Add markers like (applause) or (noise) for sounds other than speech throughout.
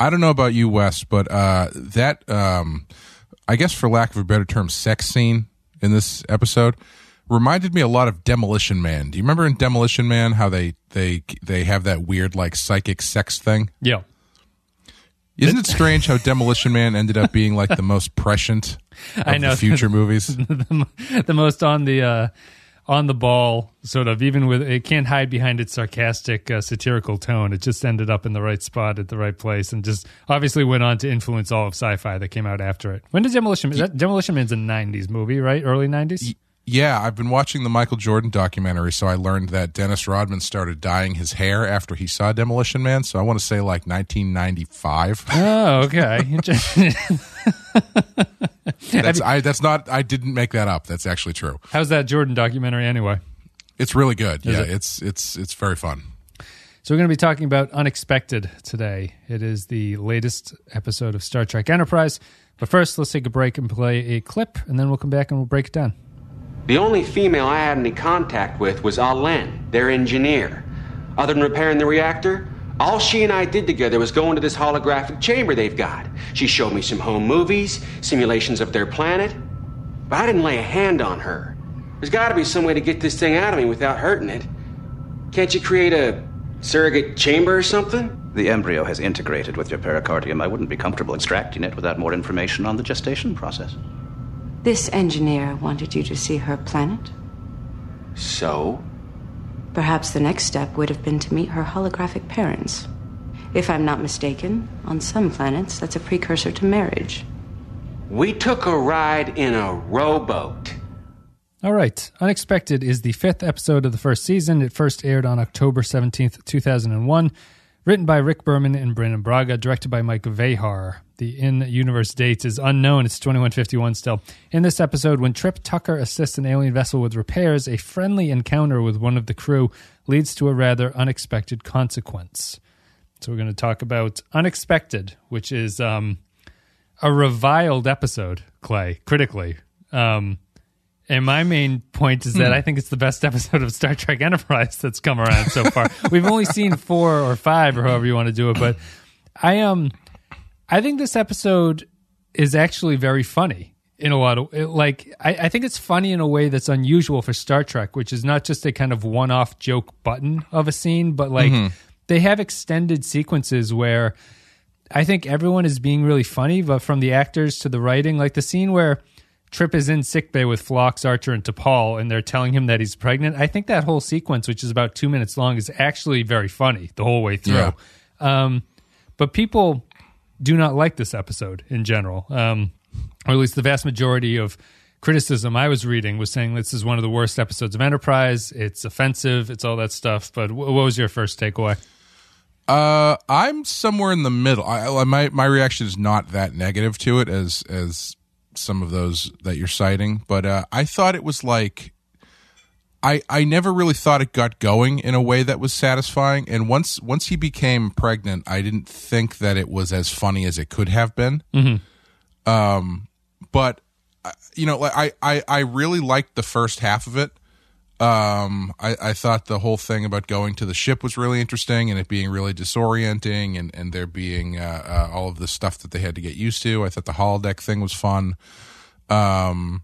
I don't know about you, Wes, but uh, that um, I guess for lack of a better term, sex scene in this episode reminded me a lot of Demolition Man. Do you remember in Demolition Man how they they they have that weird like psychic sex thing? Yeah. Isn't it strange how Demolition Man ended up being like the most prescient (laughs) of I know. the future movies? (laughs) the, the most on the uh, on the ball, sort of. Even with it can't hide behind its sarcastic, uh, satirical tone. It just ended up in the right spot at the right place, and just obviously went on to influence all of sci-fi that came out after it. When did Demolition? Man? That, Demolition Man's a '90s movie, right? Early '90s. Yeah, I've been watching the Michael Jordan documentary, so I learned that Dennis Rodman started dyeing his hair after he saw Demolition Man. So I want to say like 1995. Oh, okay. (laughs) (laughs) That's I. That's not. I didn't make that up. That's actually true. How's that Jordan documentary anyway? It's really good. yeah, it? it's it's it's very fun. So we're going to be talking about Unexpected today. It is the latest episode of Star Trek Enterprise. But first, let's take a break and play a clip, and then we'll come back and we'll break it down. The only female I had any contact with was Ah'Len, their engineer. Other than repairing the reactor, all she and I did together was go into this holographic chamber they've got. She showed me some home movies, simulations of their planet, but I didn't lay a hand on her. There's got to be some way to get this thing out of me without hurting it. Can't you create a surrogate chamber or something? The embryo has integrated with your pericardium. I wouldn't be comfortable extracting it without more information on the gestation process. This engineer wanted you to see her planet. So? Perhaps the next step would have been to meet her holographic parents. If I'm not mistaken, on some planets, that's a precursor to marriage. We took a ride in a rowboat. All right. Unexpected is the fifth episode of the first season. It first aired on October 17th, 2001. Written by Rick Berman and Brannon Braga, directed by Mike Vejar. The in universe dates is unknown. It's 2151 still. In this episode, when Trip Tucker assists an alien vessel with repairs, a friendly encounter with one of the crew leads to a rather unexpected consequence. So, we're going to talk about Unexpected, which is um, a reviled episode, Clay, critically. Um, and my main point is that I think it's the best episode of Star Trek Enterprise that's come around so far. (laughs) We've only seen four or five, or however you want to do it, but I um, I think this episode is actually very funny in a lot of like. I, I think it's funny in a way that's unusual for Star Trek, which is not just a kind of one-off joke button of a scene, but like they have extended sequences where I think everyone is being really funny, but from the actors to the writing, like the scene where Trip is in sickbay with Phlox, Archer, and T'Pol, and they're telling him that he's pregnant. I think that whole sequence, which is about two minutes long, is actually very funny the whole way through. Yeah. Um, but people do not like this episode in general, um, or at least the vast majority of criticism I was reading was saying this is one of the worst episodes of Enterprise. It's offensive. It's all that stuff. But wh- what was your first takeaway? Uh, I'm somewhere in the middle. I, I- my my reaction is not that negative to it as as some of those that you're citing, but uh, I thought it was like I I never really thought it got going in a way that was satisfying. And once once he became pregnant, I didn't think that it was as funny as it could have been. Um, but uh, you know, like I I I really liked the first half of it. Um, I, I thought the whole thing about going to the ship was really interesting and it being really disorienting and, and there being uh, uh, all of the stuff that they had to get used to. I thought the holodeck thing was fun. Um,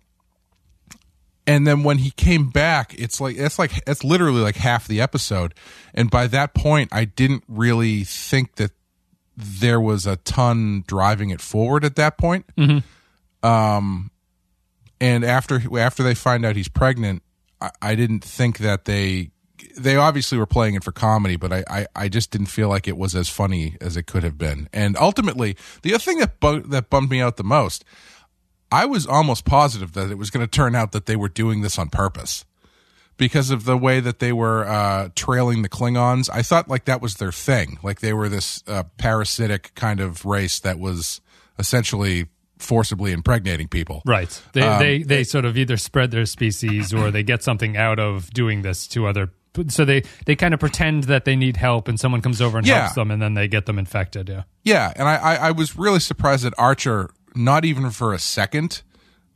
and then when he came back, it's like it's like it's literally like half the episode, and by that point, I didn't really think that there was a ton driving it forward at that point. Um, and after after they find out he's pregnant, I, I didn't think that they they obviously were playing it for comedy, but I, I, I just didn't feel like it was as funny as it could have been. And ultimately, the other thing that bu- that bummed me out the most, I was almost positive that it was going to turn out that they were doing this on purpose because of the way that they were uh, trailing the Klingons. I thought like that was their thing, like they were this uh, parasitic kind of race that was essentially forcibly impregnating people. Right. They Um, they they sort of either spread their species or they get something out of doing this to other. So they they kind of pretend that they need help, and someone comes over and Yeah. helps them, and then they get them infected. Yeah. Yeah, and I, I, I was really surprised that Archer, not even for a second,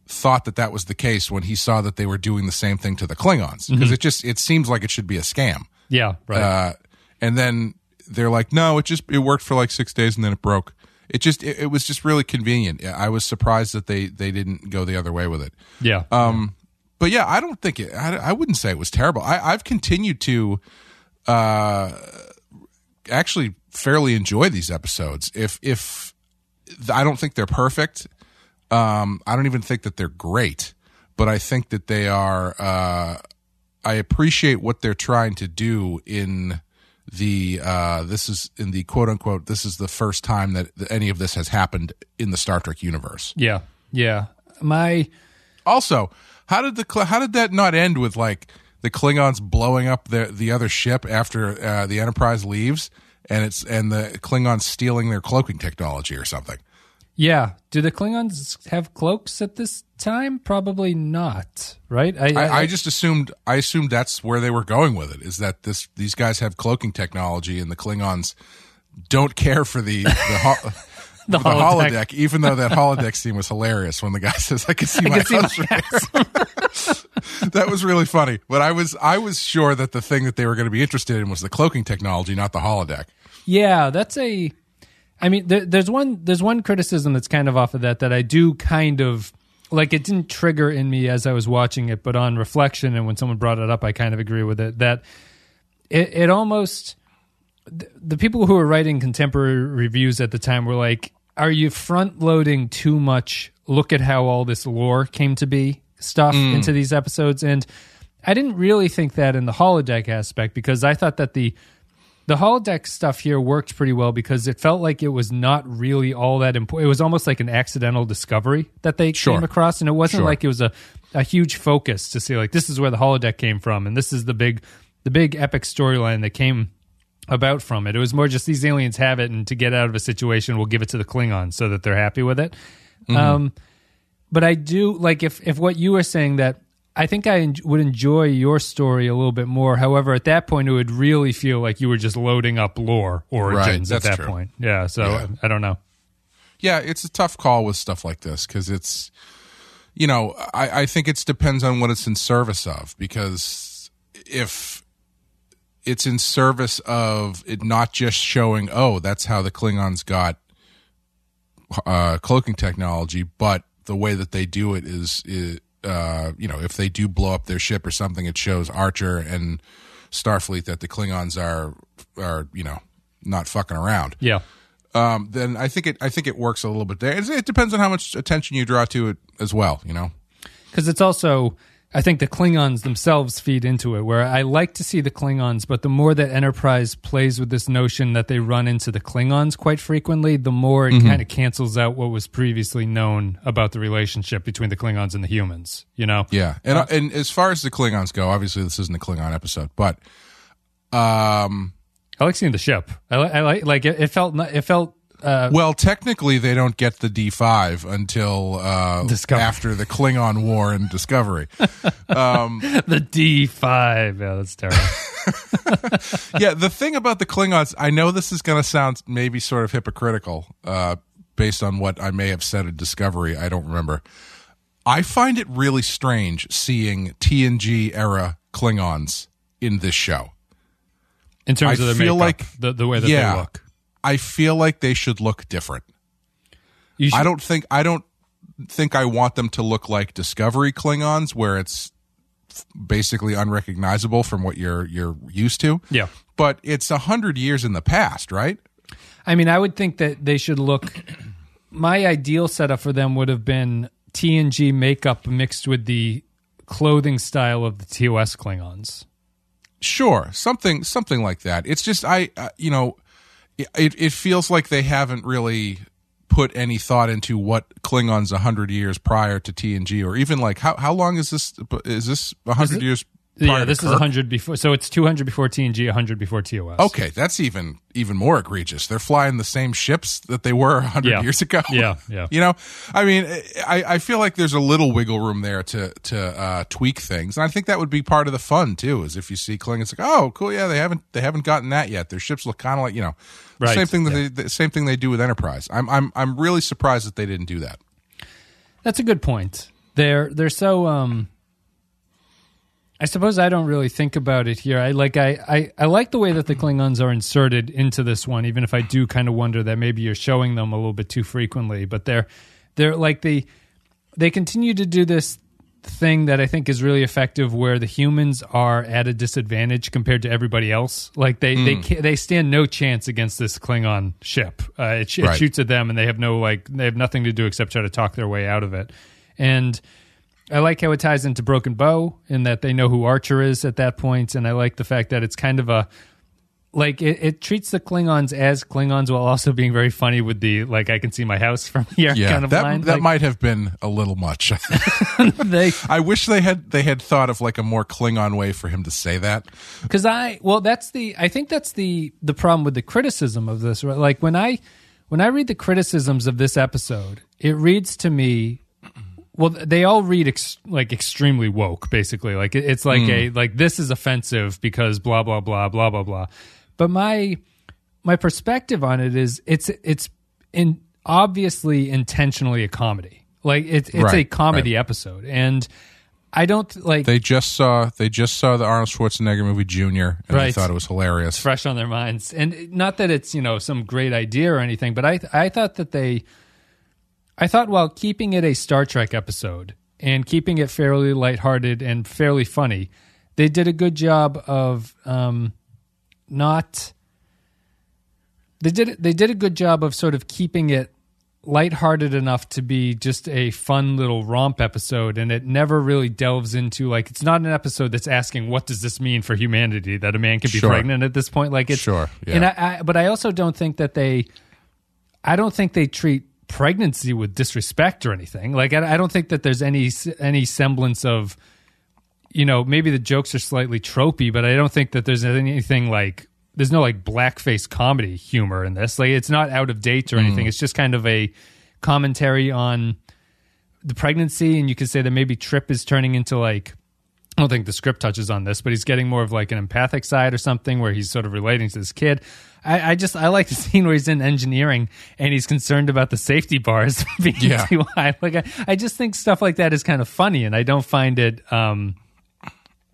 thought that that was the case when he saw that they were doing the same thing to the Klingons because it just it seems like it should be a scam. Yeah. Right. Uh, and then they're like, no, it just it worked for like six days and then it broke. It just it, it was just really convenient. I was surprised that they they didn't go the other way with it. Yeah. Um, but yeah, I don't think it. I, I wouldn't say it was terrible. I, I've continued to, uh, actually fairly enjoy these episodes. If if I don't think they're perfect, um, I don't even think that they're great, but I think that they are. Uh, I appreciate what they're trying to do in the uh, this is in the quote unquote this is the first time that any of this has happened in the Star Trek universe. yeah. Yeah. My Also, how did the how did that not end with like the Klingons blowing up the the other ship after uh, the Enterprise leaves, and it's and the Klingons stealing their cloaking technology or something? Yeah. Do the Klingons have cloaks at this time? Probably not. Right. I, I just assumed I assumed that's where they were going with it. Is that this these guys have cloaking technology and the Klingons don't care for the the, ho- (laughs) The the holodeck. holodeck. even though that (laughs) holodeck scene was hilarious when the guy (laughs) says, "I can see my can see my house." that was really funny. But I was I was sure that the thing that they were going to be interested in was the cloaking technology, not the holodeck. Yeah, that's a. I mean, there, there's one there's one criticism that's kind of off of that that I do kind of like. It didn't trigger in me as I was watching it, but on reflection and when someone brought it up, I kind of agree with it. That it, it almost the, the people who were writing contemporary reviews at the time were like, "Are you front loading too much? Look at how all this lore came to be stuff mm. into these episodes." And I didn't really think that in the holodeck aspect because I thought that the the holodeck stuff here worked pretty well because it felt like it was not really all that important. It was almost like an accidental discovery that they Sure. came across, and it wasn't Sure. like it was a, a huge focus to see like this is where the holodeck came from, and this is the big the big epic storyline that came about from it. It was more just these aliens have it, and to get out of a situation, we'll give it to the Klingons so that they're happy with it. Um, but I do like if if what you were saying that I think I en- would enjoy your story a little bit more. However, at that point, it would really feel like you were just loading up lore origins at that true. point. Yeah, so Yeah. I don't know. Yeah, it's a tough call with stuff like this because it's, you know, I, I think it depends on what it's in service of. Because if it's in service of it not just showing, oh, that's how the Klingons got uh, cloaking technology, but the way that they do it is, is uh, you know, if they do blow up their ship or something, it shows Archer and Starfleet that the Klingons are are you know not fucking around Yeah, um, then I think it I think it works a little bit there. It, it depends on how much attention you draw to it as well. You know, because it's also I think the Klingons themselves feed into it. Where I like to see the Klingons, but the more that Enterprise plays with this notion that they run into the Klingons quite frequently, the more it kind of cancels out what was previously known about the relationship between the Klingons and the humans. You know? yeah. And and as far as the Klingons go, obviously this isn't a Klingon episode, but um, I like seeing the ship. I, I like like it, it felt it felt uh, well, technically they don't get the D five until uh, Discovery. after the Klingon War and Discovery. (laughs) the D five. Yeah, that's terrible. (laughs) yeah, the thing about the Klingons, I know this is going to sound maybe sort of hypocritical uh, based on what I may have said at Discovery. I don't remember. I find it really strange seeing TNG era Klingons in this show. In terms I of their feel makeup, like- the the way that yeah. they look. I feel like they should look different. Should, I don't think I don't think I want them to look like Discovery Klingons, where it's basically unrecognizable from what you're you're used to. Yeah. but it's a hundred years in the past, right? I mean, I would think that they should look. My ideal setup for them would have been TNG makeup mixed with the clothing style of the TOS Klingons. Sure, something something like that. It's just I, uh, you know, it it feels like they haven't really put any thought into what Klingons a hundred years prior to TNG, or even like how how long is this? Is this a hundred years? Yeah, this is Kirk? 100 before. So it's 200 before TNG, 100 before TOS. Okay, that's even even more egregious. They're flying the same ships that they were a hundred Yeah. years ago. Yeah, (laughs) yeah. You know, I mean, I, I feel like there's a little wiggle room there to to uh, tweak things, and I think that would be part of the fun too. Is if you see Klingons like, oh, cool, yeah, they haven't they haven't gotten that yet. Their ships look kind of like you know, the Right, same thing that yeah. they the same thing they do with Enterprise. I'm I'm I'm really surprised that they didn't do that. That's a good point. They're they're so um I suppose I don't really think about it here. I like I, I, I like the way that the Klingons are inserted into this one, even if I do kind of wonder that maybe you're showing them a little bit too frequently. But they're they're like they they continue to do this thing that I think is really effective, where the humans are at a disadvantage compared to everybody else. Like they they ca- they stand no chance against this Klingon ship. Uh, it, sh- it Right. shoots at them, and they have no like they have nothing to do except try to talk their way out of it. And I like how it ties into Broken Bow in that they know who Archer is at that point, and I like the fact that it's kind of a like it, it treats the Klingons as Klingons while also being very funny with the like I can see my house (laughs) from here Yeah, kind of that line. that Like, might have been a little much. (laughs) (laughs) they I wish they had they had thought of like a more Klingon way for him to say that. because I well that's the I think that's the the problem with the criticism of this. Right? Like when I when I read the criticisms of this episode, it reads to me. Well, they all read ex- like extremely woke, basically. Like it's like hmm. a like this is offensive because blah blah blah blah blah blah. But my my perspective on it is it's it's in obviously intentionally a comedy. Like it's it's a comedy right. episode, and I don't like They just saw they just saw the Arnold Schwarzenegger movie Junior, and they thought it was hilarious. fresh on their minds. And not that it's, you know, some great idea or anything, but I I thought that they I thought while keeping it a Star Trek episode and keeping it fairly lighthearted and fairly funny, they did a good job of um not they did they did a good job of sort of keeping it lighthearted enough to be just a fun little romp episode and it never really delves into like it's not an episode that's asking what does this mean for humanity that a man can be Sure. pregnant at this point like it's Sure, yeah. and I, I but I also don't think that they I don't think they treat pregnancy with disrespect or anything like I, I don't think that there's any any semblance of you know, maybe the jokes are slightly tropey, but I don't think that there's anything like there's no like blackface comedy humor in this. Like it's not out of date or mm. anything. It's just kind of a commentary on the pregnancy, and you could say that maybe Trip is turning into like I don't think the script touches on this, but he's getting more of like an empathic side or something where he's sort of relating to this kid. I, I just I like the (laughs) scene where he's in engineering and he's concerned about the safety bars (laughs) being Yeah. too high. Like I, I just think stuff like that is kind of funny, and I don't find it um,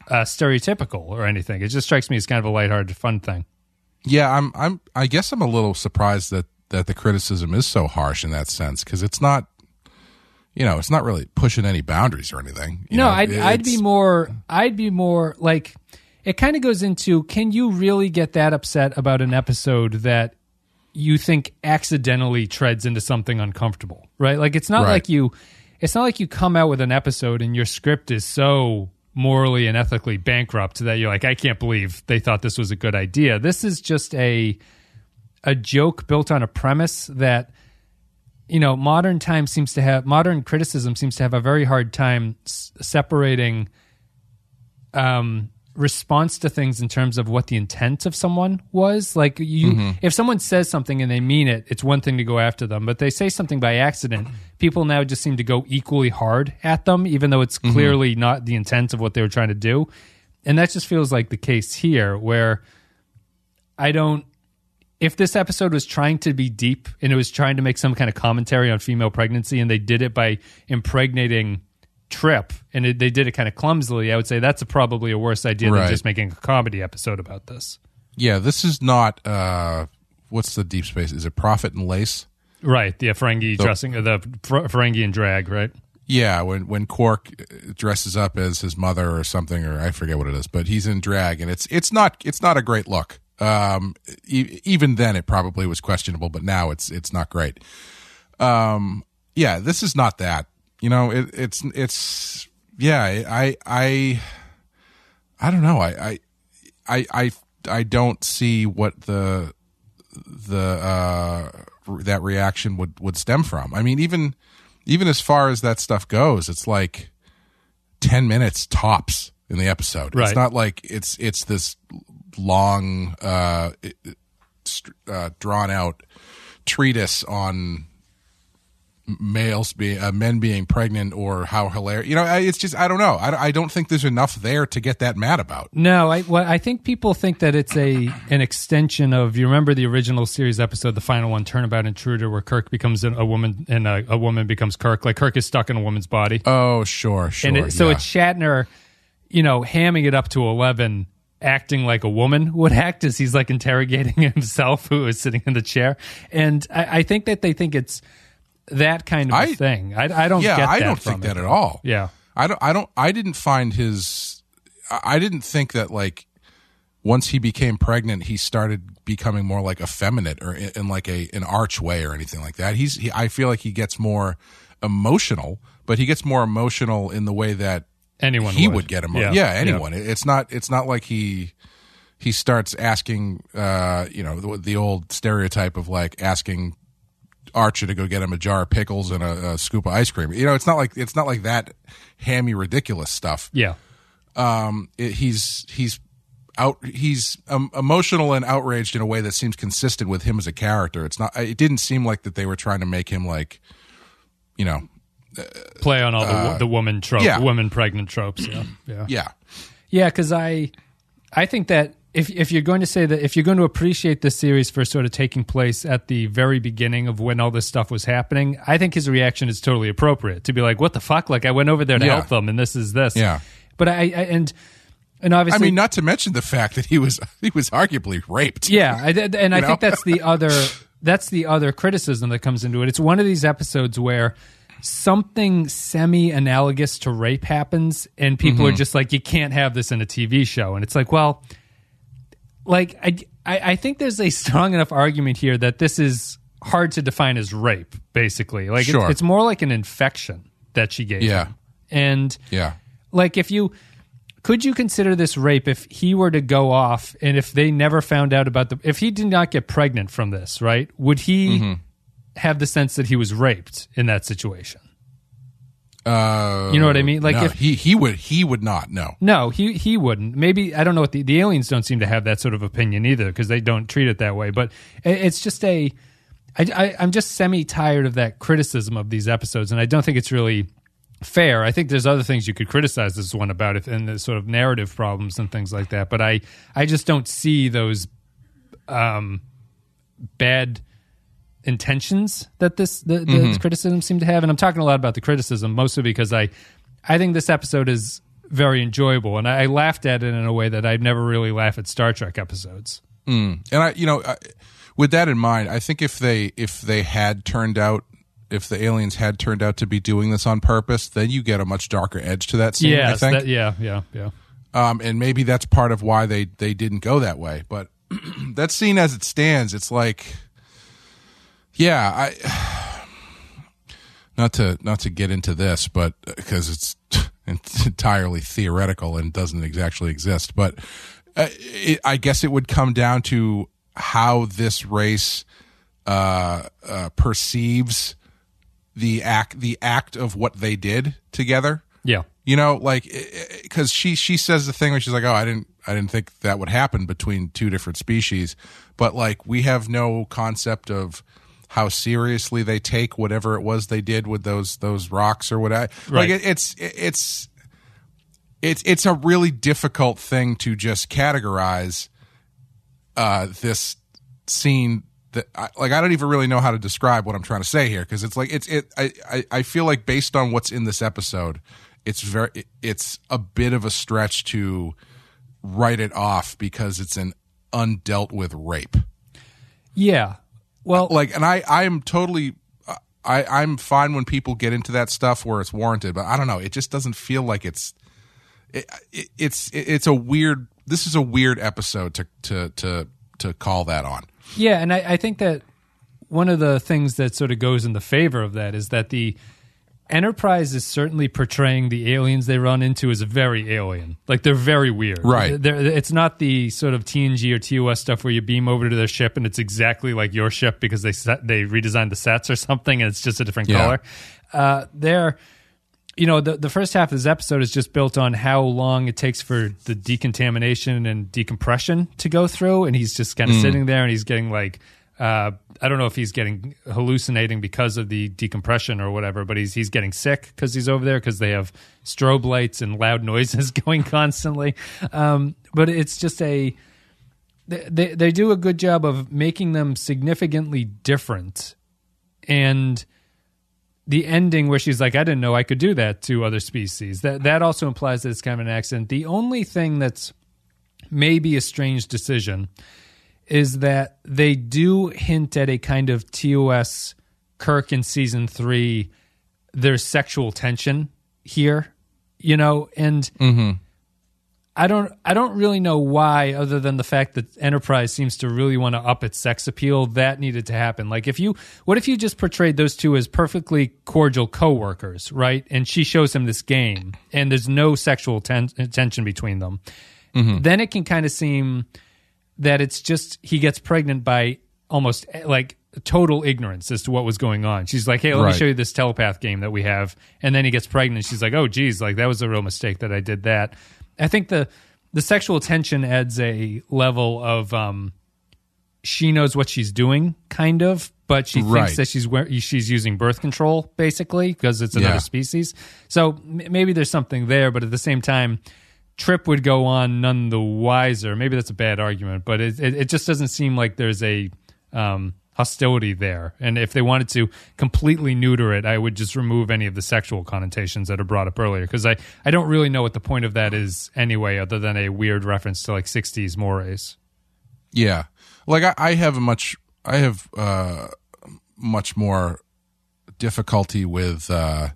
uh, stereotypical or anything. It just strikes me as kind of a lighthearted, fun thing. Yeah, I'm I'm I guess I'm a little surprised that that the criticism is so harsh in that sense because it's not you know, it's not really pushing any boundaries or anything. you no, know, I'd, I'd be more. I'd be more like. It kind of goes into can you really get that upset about an episode that you think accidentally treads into something uncomfortable, right? Like it's not Right. like you. It's not like you come out with an episode and your script is so morally and ethically bankrupt that you're like, I can't believe they thought this was a good idea. This is just a a joke built on a premise that you know modern time seems to have modern criticism seems to have a very hard time s- separating um response to things in terms of what the intent of someone was. Like you mm-hmm. if someone says something and they mean it it's one thing to go after them but they say something by accident people now just seem to go equally hard at them even though it's mm-hmm. clearly not the intent of what they were trying to do. And that just feels like the case here where i don't if this episode was trying to be deep and it was trying to make some kind of commentary on female pregnancy and they did it by impregnating Trip and it, they did it kind of clumsily, I would say that's a, probably a worse idea Right. than just making a comedy episode about this. Yeah, this is not uh what's the deep space? Is it Profit and Lace? Right. The Ferengi dressing, uh, the Fer- Ferengi and drag, right? Yeah, when when Quark uh, dresses up as his mother or something, or I forget what it is, but he's in drag, and it's it's not it's not a great look. Um, e- even then, it probably was questionable, but now it's it's not great. Um, yeah, this is not that. You know, it, it's it's yeah. I I I don't know. I I I I, don't see what the the uh that reaction would would stem from. I mean, even even as far as that stuff goes, it's like ten minutes tops in the episode. Right. It's not like it's it's this long, uh, it- it- st- uh, drawn out treatise on males being uh, men being pregnant or how hilarious. You know, I- it's just I don't know. I, I don't think there's enough there to get that mad about. No, I well, I think people think that it's a an extension of you remember the original series episode, the final one, Turnabout Intruder, where Kirk becomes a, a woman and a, a woman becomes Kirk. Like Kirk is stuck in a woman's body. Oh, sure, sure. and it, so yeah. it's Shatner. you know, hamming it up to 11, acting like a woman would act as he's like interrogating (laughs) himself, who is sitting in the chair. And I, I think that they think it's that kind of I- thing. I, I don't yeah, get I don't think that at all. Yeah. I don't. I don't. I didn't find his. I didn't think that like once he became pregnant, he started becoming more like effeminate or in, in like a an arch way or anything like that. He's. He, I feel like he gets more emotional, but he gets more emotional in the way that Anyone he would. would, get emotional. Yeah, Yeah, anyone. It- It's not. It's not like he he starts asking. Uh, you know, the, the old stereotype of like asking Archer to go get him a jar of pickles and a, a scoop of ice cream. You know, it's not like it's not like that hammy ridiculous stuff. Yeah. Um, it, he's he's out he's um, emotional and outraged in a way that seems consistent with him as a character. It's not. It didn't seem like that they were trying to make him like, you know, Play on all the, the woman trope, Uh, yeah. women pregnant tropes. Yeah. Yeah. yeah, Yeah, because I, I think that if if you're going to say that if you're going to appreciate this series for sort of taking place at the very beginning of when all this stuff was happening, I think his reaction is totally appropriate to be like, "What the fuck?" Like I went over there to Yeah. help them, and this is this. Yeah. But I, I and and obviously, I mean, not to mention the fact that he was (laughs) he was arguably raped. yeah, I, and I You think that's the other (laughs) that's the other criticism that comes into it. It's one of these episodes where something semi analogous to rape happens, and people Mm-hmm. are just like, "You can't have this in a TV show," and it's like, well, like I, I, I think there's a strong enough argument here that this is hard to define as rape. Basically, like Sure. it's, it's more like an infection that she gave Yeah. him, and Yeah. like if you could you consider this rape if he were to go off and if they never found out about the if he did not get pregnant from this right would he Mm-hmm. have the sense that he was raped in that situation Uh, you know what i mean like no, if he he would he would not no. no he he wouldn't maybe i don't know what the, the aliens don't seem to have that sort of opinion either because they don't treat it that way but it, it's just a I, I i'm just semi tired of that criticism of these episodes and i don't think it's really fair. I think there's other things you could criticize this one about it and the sort of narrative problems and things like that. But I, I just don't see those um, bad intentions that this the, the Mm-hmm. criticism seem to have. And I'm talking a lot about the criticism mostly because I, I think this episode is very enjoyable and I, I laughed at it in a way that I'd never really laugh at Star Trek episodes. And I, you know, I, with that in mind, I think if they if they had turned out if the aliens had turned out to be doing this on purpose, then you get a much darker edge to that scene. I Yes, think, that, yeah, yeah, yeah. um, and maybe that's part of why they they didn't go that way. But (clears throat) that scene as it stands, it's like, yeah, I (sighs) not to not to get into this, but because it's, (laughs) it's entirely theoretical and doesn't actually exist. But uh, it, I guess it would come down to how this race uh, uh, perceives the act the act of what they did together. Yeah. You know, like because she she says the thing where she's like, "Oh, I didn't I didn't think that would happen between two different species," but like we have no concept of how seriously they take whatever it was they did with those those rocks or whatever. Right. Like it, it's it's it's it's a really difficult thing to just categorize uh, this scene that I, like I don't even really know how to describe what I'm trying to say here because it's like it's it I, I I feel like based on what's in this episode, it's very it- it's a bit of a stretch to write it off because it's an undealt with rape. Yeah. Well, Like, and I I am totally. I, I'm fine when people get into that stuff where it's warranted, but I don't know. It just doesn't feel like it's. It, it, it's it's a weird. This is a weird episode to to to to call that on. Yeah, and I, I think that one of the things that sort of goes in the favor of that is that the Enterprise is certainly portraying the aliens they run into as very alien. Like they're very weird. Right. They're, it's not the sort of TNG or TOS stuff where you beam over to their ship and it's exactly like your ship because they set, they redesigned the sets or (laughs) something and it's just a different Yeah. color. Uh, they're you know the the first half of this episode is just built on how long it takes for the decontamination and decompression to go through and he's just kind of sitting there and he's getting like uh, I don't know if he's getting hallucinating because of the decompression or whatever, but he's he's getting sick because he's over there because they have strobe lights and loud noises (laughs) going constantly. Um, but it's just a they, they they do a good job of making them significantly different and the ending where she's like, I didn't know I could do that to other species. That that also implies that it's kind of an accident. The only thing that's maybe a strange decision is that they do hint at a kind of TOS Kirk in season three. There's sexual tension here, you know, and mm-hmm. I don't I don't really know why, other than the fact that Enterprise seems to really want to up its sex appeal. That needed to happen. Like if you, what if you just portrayed those two as perfectly cordial coworkers, right? And she shows him this game, and there's no sexual ten- tension between them. Mm-hmm. Then it can kind of seem that it's just he gets pregnant by almost like total ignorance as to what was going on. She's like, "Hey, let me show you this telepath game that we have," and then he gets pregnant. She's like, "Oh, geez, like that was a real mistake that I did that." I think the the sexual tension adds a level of um, she knows what she's doing, kind of, but she Right. thinks that she's wear- she's using birth control basically because it's another Yeah. species. So m- maybe there's something there, but at the same time. Trip would go on none the wiser. Maybe that's a bad argument, but it, it, it just doesn't seem like there's a um, hostility there. And if they wanted to completely neuter it, I would just remove any of the sexual connotations that are brought up earlier because I, I don't really know what the point of that is anyway, other than a weird reference to like 60s mores. Yeah, like I, I have a much, I have uh, much more difficulty with. Uh,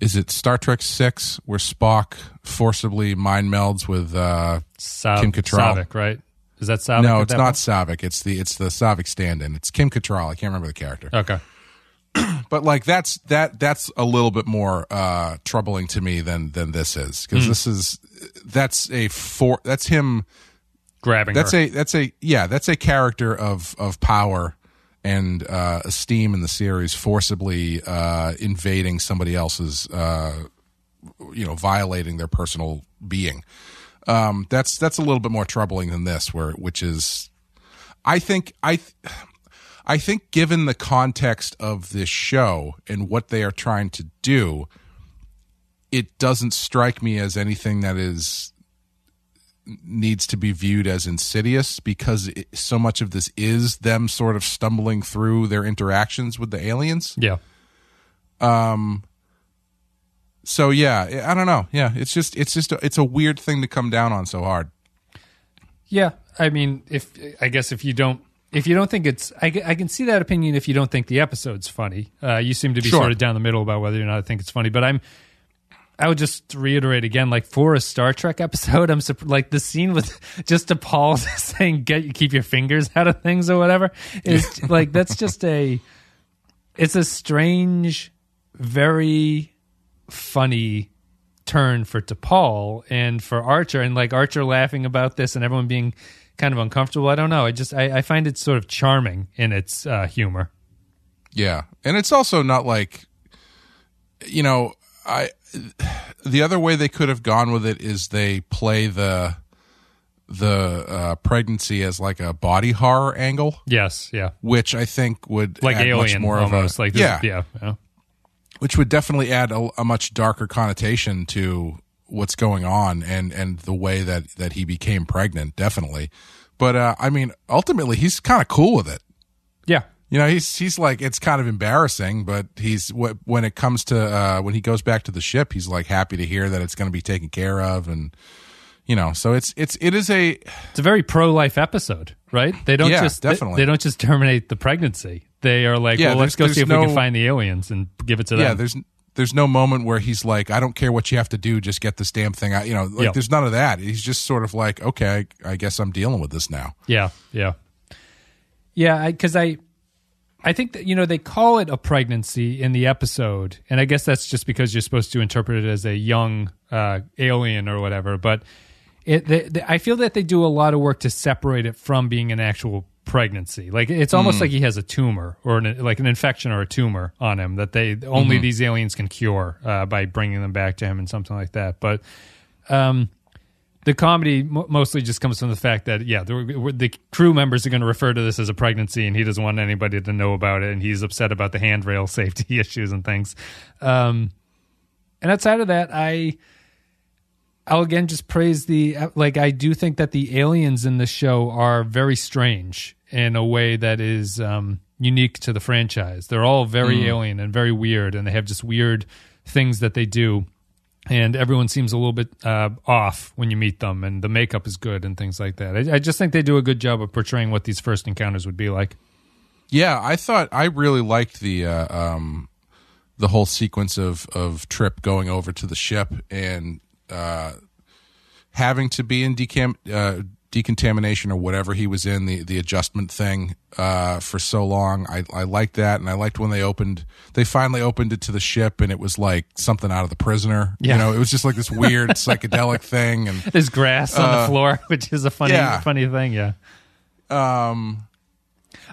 is it Star Trek Six where Spock forcibly mind melds with? Uh, Sav- Kim Cattrall. Saavik, right? Is that Saavik? no, it's not? Saavik. It's the it's the Saavik stand-in. It's Kim Cattrall. I can't remember the character. Okay. (clears throat) but like that's that that's a little bit more uh troubling to me than than this is because this is that's a for that's him Grabbing that's her. a that's a yeah that's a character of of power and uh esteem in the series forcibly uh invading somebody else's uh you know violating their personal being. Um that's that's a little bit more troubling than this where which is i think i th- I think, given the context of this show and what they are trying to do, it doesn't strike me as anything that is needs to be viewed as insidious because it, so much of this is them sort of stumbling through their interactions with the aliens. yeah. Um so yeah, I don't know. Yeah, it's just it's just a, it's a weird thing to come down on so hard. Yeah, I mean, if I guess if you don't if you don't think it's, I, I can see that opinion. If you don't think the episode's funny, uh, you seem to be Sure. sort of down the middle about whether or not I think it's funny. But I'm, I would just reiterate again, like for a Star Trek episode, I'm like the scene with (laughs) just T'Pol (laughs) saying "get keep your fingers out of things" or whatever is like that's (laughs) just a, it's a strange, very funny turn for T'Pol and for Archer, and like Archer laughing about this and everyone being kind of uncomfortable. I don't know. I just I, I find it sort of charming in its uh, humor. Yeah, and it's also not like, you know, I. The other way they could have gone with it is they play the the uh, pregnancy as like a body horror angle, Yes, yeah, which I think would like add much Alien more almost. of a like this, yeah, yeah, yeah. which would definitely add a, a much darker connotation to what's going on and and the way that that he became pregnant definitely but uh i mean ultimately he's kind of cool with it yeah. You know he's he's like it's kind of embarrassing but he's when it comes to uh when he goes back to the ship he's like happy to hear that it's going to be taken care of and you know so it's it's it is a It's a very pro life episode, right? They don't Yeah, just definitely. They, don't just terminate the pregnancy. They are like, Yeah, well, let's go see if there's we can find the aliens and give it to yeah them. Yeah, there's there's no moment where he's like i don't care what you have to do just get this damn thing out you know like Yeah. there's none of that he's just sort of like okay i guess i'm dealing with this now Yeah, yeah, yeah. Because I, I, think that you know they call it a pregnancy in the episode, and I guess that's just because you're supposed to interpret it as a young uh, alien or whatever. But it, they, they, I feel that they do a lot of work to separate it from being an actual pregnancy. Like it's almost like he has a tumor or an, like an infection or a tumor on him that they only these aliens can cure uh, by bringing them back to him and something like that. But um, the comedy mo- mostly just comes from the fact that yeah the, the crew members are going to refer to this as a pregnancy and he doesn't want anybody to know about it and he's upset about the handrail (laughs) safety issues and things um, and outside of that i i'll again just praise the like i do think that the aliens in the show are very strange in a way that is um, unique to the franchise. They're all very Mm. alien and very weird, and they have just weird things that they do. And everyone seems a little bit uh, off when you meet them, and the makeup is good and things like that. I, I just think they do a good job of portraying what these first encounters would be like. Yeah, I thought I really liked the uh, um, the whole sequence of of Trip going over to the ship and uh, having to be in decamp uh, decontamination or whatever he was in the the adjustment thing uh, for so long. I I liked that, and I liked when they opened. They finally opened it to the ship, and it was like something out of the prisoner. Yeah. You know, it was just like this weird (laughs) psychedelic thing, and There's grass on the floor, (laughs) which is a funny, Uh, yeah. funny thing. Yeah. um,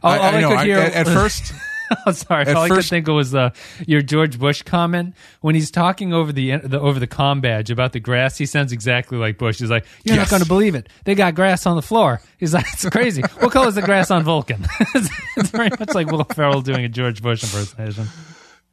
I, I know could I- hear at, at (laughs) first. (laughs) Oh, sorry. At All I could think of was uh, your George Bush comment when he's talking over the, the over the com badge about the grass. He sounds exactly like Bush. He's like, "You're Yes. not going to believe it. They got grass on the floor." He's like, "It's crazy. what color is the grass on Vulcan?" (laughs) it's, it's very much like Will Ferrell doing a George Bush impersonation.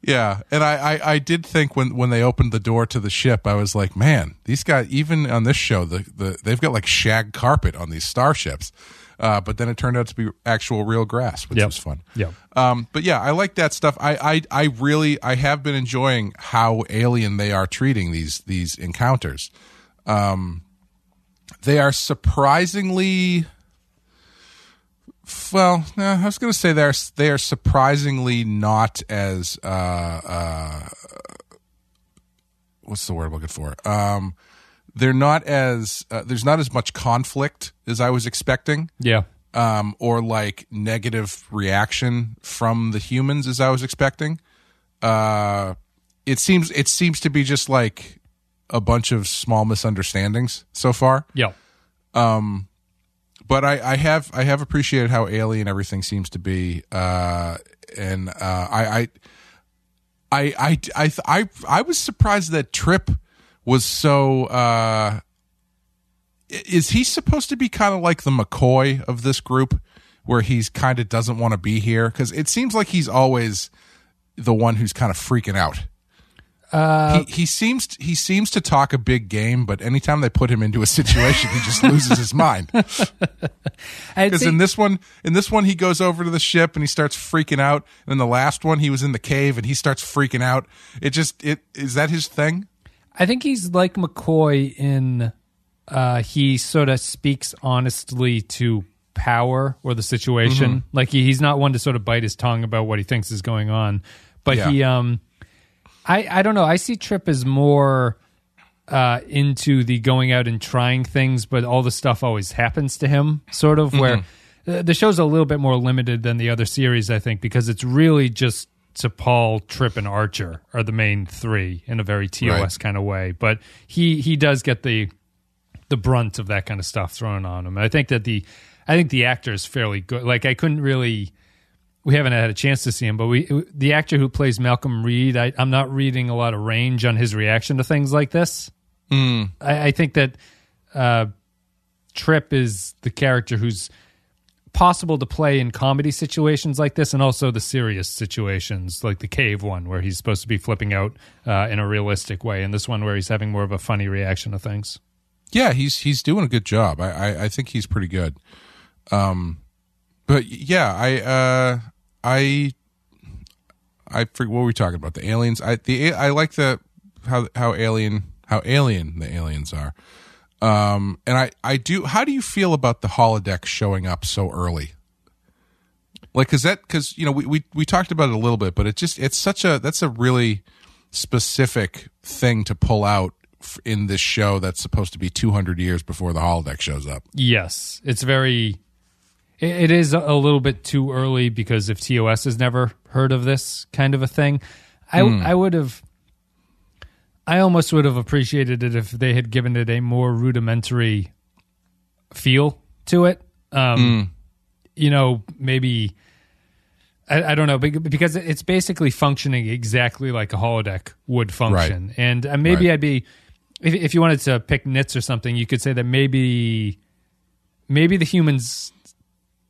Yeah, and I, I, I did think when, when they opened the door to the ship, I was like, man, these guys even on this show, the, the they've got like shag carpet on these starships. Uh, but then it turned out to be actual real grass, which Yep. was fun. Yeah. Um, but yeah, I like that stuff. I, I I really I have been enjoying how alien they are treating these these encounters. Um, they are surprisingly well. No, I was going to say they're they are surprisingly not as uh, uh, what's the word I'm looking for? Um, they're not as uh, there's not as much conflict as I was expecting Yeah. um, or like negative reaction from the humans as I was expecting. Uh, it seems it seems to be just like a bunch of small misunderstandings so far. Yeah. Um, But I, I have I have appreciated how alien everything seems to be, uh, and uh, I, I I I I I I was surprised that Trip was so. Uh, is he supposed to be kind of like the McCoy of this group, where he's kind of doesn't want to be here? Because it seems like he's always the one who's kind of freaking out. Uh, he, he seems he seems to talk a big game, but anytime they put him into a situation, he just loses his mind. (laughs) Because in this one, in this one, he goes over to the ship and he starts freaking out. And in the last one, he was in the cave and he starts freaking out. It just it is that his thing? I think he's like McCoy in uh, he sort of speaks honestly to power or the situation. Mm-hmm. Like he, he's not one to sort of bite his tongue about what he thinks is going on. But Yeah. he um I I don't know. I see Trip as more uh into the going out and trying things, but all the stuff always happens to him sort of where Mm-hmm. uh, the show's a little bit more limited than the other series, I think, because it's really just T'Pol, Trip, and Archer are the main three in a very TOS Right. kind of way. But he he does get the the brunt of that kind of stuff thrown on him. And I think that the I think the actor is fairly good. Like I couldn't really we haven't had a chance to see him, but we the actor who plays Malcolm Reed, I, I'm not reading a lot of range on his reaction to things like this. I, I think that uh, Trip is the character who's possible to play in comedy situations like this, and also the serious situations, like the cave one where he's supposed to be flipping out uh, in a realistic way, and this one where he's having more of a funny reaction to things. Yeah, he's he's doing a good job. I I, I think he's pretty good. Um, but yeah, I uh I I forget what were we talking about the aliens. I the I like the how how alien how alien the aliens are. Um, and I I do. How do you feel about the holodeck showing up so early? Like, cause that, cause you know, we, we, we talked about it a little bit, but it just, it's such a, that's a really specific thing to pull out in this show that's supposed to be 200 years before the holodeck shows up. Yes, it's very. It, it is a little bit too early because if TOS has never heard of this kind of a thing, I I would have. I almost would have appreciated it if they had given it a more rudimentary feel to it. Um, You know, maybe I, I don't know because it's basically functioning exactly like a holodeck would function, and uh, maybe Right. I'd be if, if you wanted to pick nits or something, you could say that maybe maybe the humans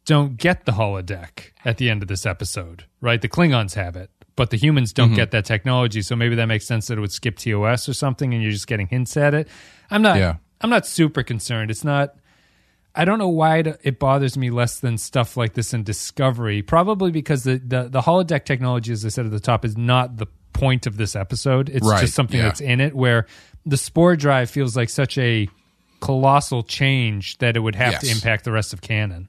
don't get the holodeck at the end of this episode, right? The Klingons have it, but the humans don't Mm-hmm. get that technology. So maybe that makes sense that it would skip TOS or something, and you're just getting hints at it. I'm not. Yeah. I'm not super concerned. It's not. I don't know why it, it bothers me less than stuff like this in Discovery. Probably because the, the the holodeck technology, as I said at the top, is not the point of this episode. It's Right, just something yeah. that's in it. Where the spore drive feels like such a colossal change that it would have to impact the rest of canon.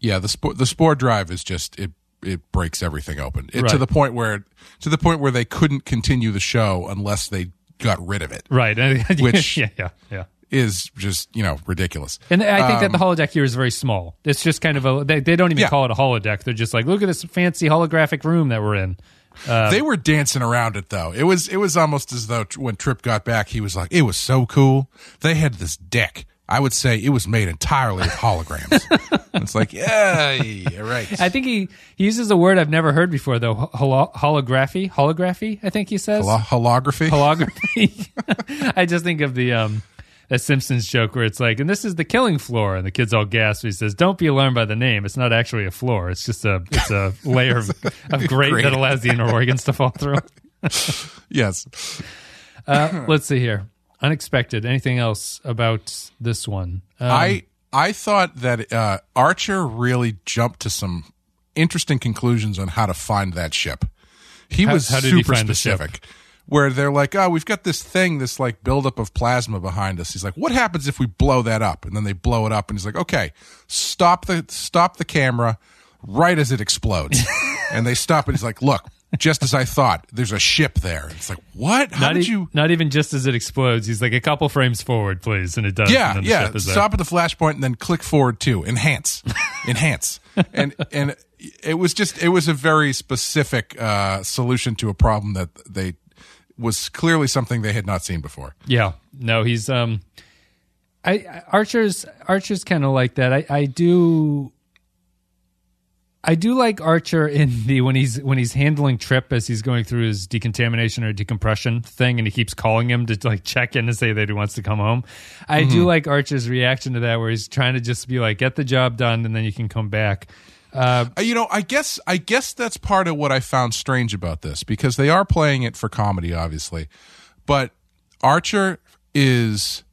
Yeah, the spore, the spore drive is just it it breaks everything open it, Right. to the point where to the point where they couldn't continue the show unless they got rid of it. Right. (laughs) Which- yeah, yeah, yeah. Is just you know ridiculous. And I think that the holodeck here is very small. It's just kind of a. They, they don't even Um, Yeah. call it a holodeck. They're just like, look at this fancy holographic room that we're in. they were dancing around it though. It was it was almost as though when Trip got back, he was like, "It was so cool." They had this deck. I would say it was made entirely of holograms. (laughs) it's like, yeah, right. I think he, he uses a word I've never heard before though. Holo- holography, holography. I think he says Holo- holography. holography. (laughs) (laughs) I just think of the um that Simpsons joke where it's like, and this is the killing floor, and the kids all gasp. He says, "Don't be alarmed by the name. It's not actually a floor. It's just a it's a layer of, of grate Grate. that allows the inner organs to fall through." yes. Uh, let's see here. Unexpected. Anything else about this one? Um, I I thought that uh, Archer really jumped to some interesting conclusions on how to find that ship. He How- was how super find the ship? specific. Where they're like, oh, we've got this thing, this like buildup of plasma behind us. He's like, what happens if we blow that up? And then they blow it up, and he's like, okay, stop the stop the camera right as it explodes. (laughs) and they stop, and he's like, look, just as I thought, there's a ship there. It's like, what? How not, did e- you? not even just as it explodes. He's like a couple frames forward, please, and it does. Yeah, and then the yeah. ship is there. Stop at the flashpoint and then click forward too. Enhance, (laughs) enhance, and and it was just it was a very specific uh, solution to a problem that they was clearly something they had not seen before. Yeah, no, he's um, I I- Archer's Archer's kind of like that. I I do. I do like Archer in the when he's when he's handling Trip as he's going through his decontamination or decompression thing, and he keeps calling him to like check in and say that he wants to come home. I do like Archer's reaction to that, where he's trying to just be like, "Get the job done, and then you can come back." Uh, you know, I guess I guess that's part of what I found strange about this because they are playing it for comedy, obviously, but Archer is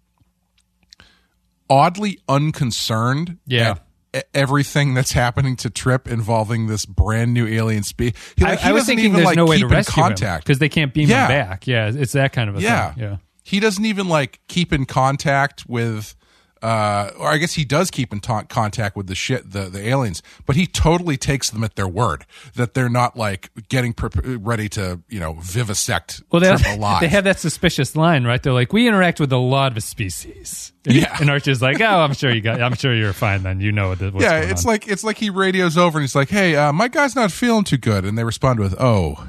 oddly unconcerned. Yeah. Everything that's happening to Trip involving this brand new alien species. Like, I, I was thinking even, there's like, no way to keep in rescue contact because they can't beam Yeah. him back. Yeah, it's that kind of a yeah. thing. Yeah. He doesn't even like keep in contact with uh or I guess he does keep in ta- contact with the shit the the aliens, but he totally takes them at their word that they're not like getting pre- ready to, you know, vivisect Well, they have, alive. they have that suspicious line, right? They're like, "We interact with a lot of species." And, Yeah. and Archer's like, "Oh, I'm sure you got. I'm sure you're fine. Then you know what, what's yeah, it's on." like it's like he radios over and he's like, "Hey, uh, my guy's not feeling too good," and they respond with, "Oh,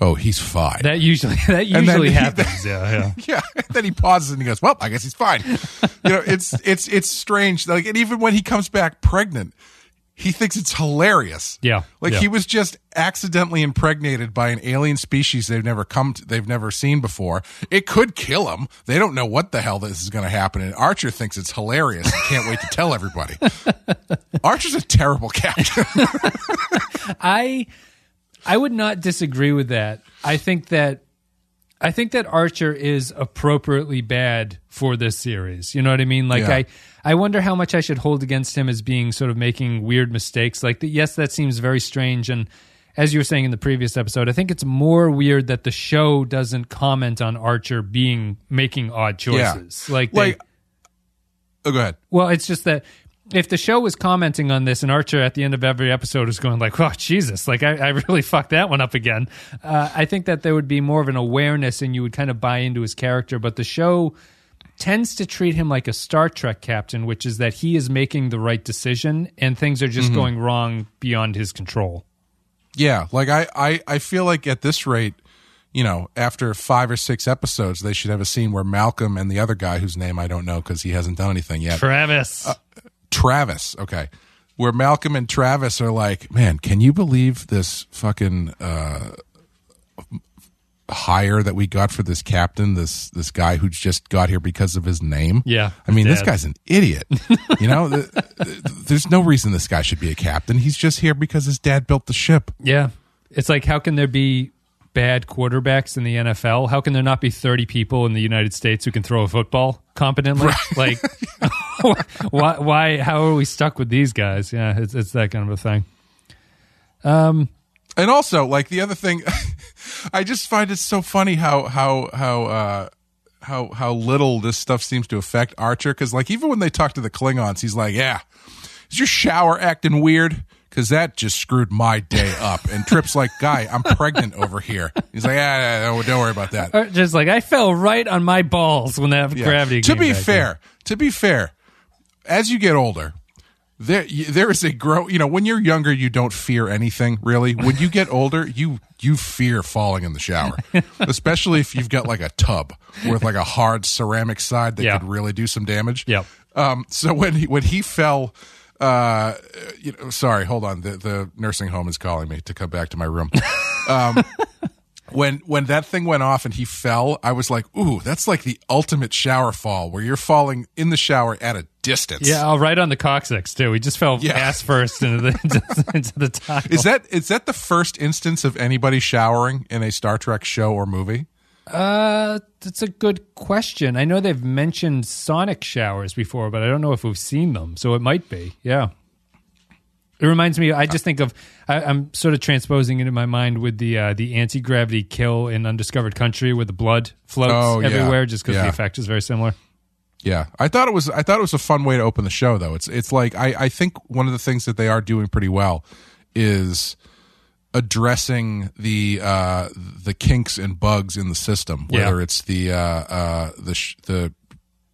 oh, he's fine." that usually (laughs) that then usually he- happens. (laughs) yeah, yeah. yeah. Then he pauses and he goes, "Well, I guess he's fine." you know, it's it's it's strange. Like, and even when he comes back pregnant, he thinks it's hilarious. Yeah, like yeah. he was just accidentally impregnated by an alien species they've never come to, they've never seen before. It could kill him. They don't know what the hell this is going to happen. And Archer thinks it's hilarious and can't wait to tell everybody. (laughs) Archer's a terrible captain. I I would not disagree with that. I think that I think that Archer is appropriately bad for this series. You know what I mean? Like Yeah. I I wonder how much I should hold against him as being sort of making weird mistakes. Like the, yes, that seems very strange and as you were saying in the previous episode, I think it's more weird that the show doesn't comment on Archer being making odd Yeah. choices. Like they, like, oh, go ahead. well, it's just that if the show was commenting on this and Archer at the end of every episode is going like, "Oh Jesus!" Like I, I really (laughs) fucked that one up again. Uh, I think that there would be more of an awareness and you would kind of buy into his character. But the show tends to treat him like a Star Trek captain, which is that he is making the right decision and things are just going wrong beyond his control. Yeah, like I, I, I feel like at this rate, you know, after five or six episodes, they should have a scene where Malcolm and the other guy whose name I don't know because he hasn't done anything yet, Travis, Travis. Okay, where Malcolm and Travis are like, man, can you believe this fucking uh, hire that we got for this captain? This this guy who just got here because of his name. Yeah, I mean, his this dad. guy's an idiot. you know, th- th- there's no reason this guy should be a captain. He's just here because his dad built the ship. Yeah. It's like, how can there be bad quarterbacks in the NFL? How can there not be 30 people in the United States who can throw a football competently? Like, (laughs) (laughs) why, why? How are we stuck with these guys? Yeah, it's it's that kind of a thing. Um, and also like the other thing (laughs) i just find it so funny how how how uh how how little this stuff seems to affect archer because like even when they talk to the klingons he's like yeah is your shower acting weird because that just screwed my day up and trip's like guy i'm pregnant over here he's like yeah, don't worry about that Or Just like I fell right on my balls when that Yeah. gravity. To came be back in. fair, to be fair, as you get older, there there is a grow. You know, when you're younger, you don't fear anything really. When you get older, you you fear falling in the shower, (laughs) especially if you've got like a tub with like a hard ceramic side that Yeah. could really do some damage. Yep. Um. So when he when he fell. Uh, you know, sorry, hold on. The the nursing home is calling me to come back to my room. Um, (laughs) when when that thing went off and he fell, I was like, "Ooh, that's like the ultimate shower fall, where you're falling in the shower at a distance." Yeah, oh, right on the coccyx too. We just fell Yeah. ass first into the (laughs) into, into the. Is that is that the first instance of anybody showering in a Star Trek show or movie? Uh, that's a good question. I know they've mentioned sonic showers before, but I don't know if we've seen them. So it might be. Yeah. It reminds me. I just think of. I, I'm sort of transposing it in my mind with the uh, the anti gravity kill in Undiscovered Country, where the blood floats Oh, yeah. everywhere, just because Yeah. the effect is very similar. Yeah, I thought it was. I thought it was a fun way to open the show, though. It's it's like I I think one of the things that they are doing pretty well is addressing the uh the kinks and bugs in the system whether Yeah. it's the uh uh the sh- the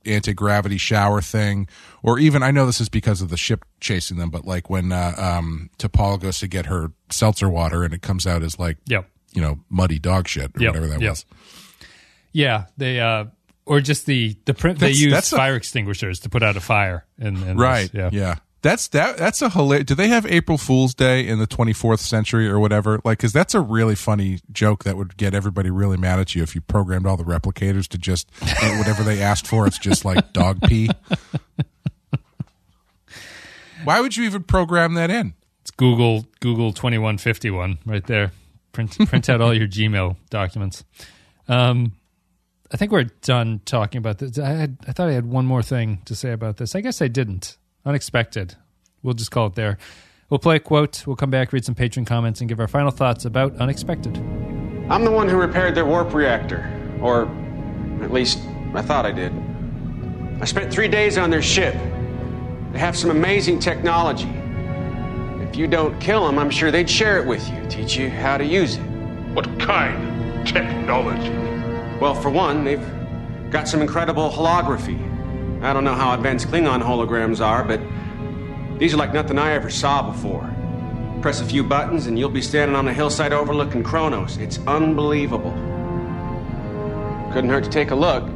anti-gravity shower thing or even i know this is because of the ship chasing them but like when uh um T'Pol goes to get her seltzer water and it comes out as like Yep. you know muddy dog shit or Yep, whatever that yep. was Yeah, they uh, or just the the print they That's- use that's a- fire extinguishers to put out a fire. In right This. yeah. that's that that's a hilarious do they have april fool's day in the 24th century or whatever like because that's a really funny joke that would get everybody really mad at you if you programmed all the replicators to just uh, whatever they asked for it's just like dog pee why would you even program that in It's Google Google twenty one fifty one right there. Print print out all your Gmail documents. Um, I think we're done talking about this. I had I thought I had one more thing to say about this. I guess I didn't. Unexpected. We'll just call it there. We'll play a quote. We'll come back, read some patron comments, and give our final thoughts about Unexpected. I'm the one who repaired their warp reactor. Or at least I thought I did. I spent three days on their ship. They have some amazing technology. If you don't kill them, I'm sure they'd share it with you, teach you how to use it. What kind of technology? Well, for one, they've got some incredible holography. I don't know how advanced Klingon holograms are, but these are like nothing I ever saw before. Press a few buttons and you'll be standing on a hillside overlooking Kronos. It's unbelievable. Couldn't hurt to take a look.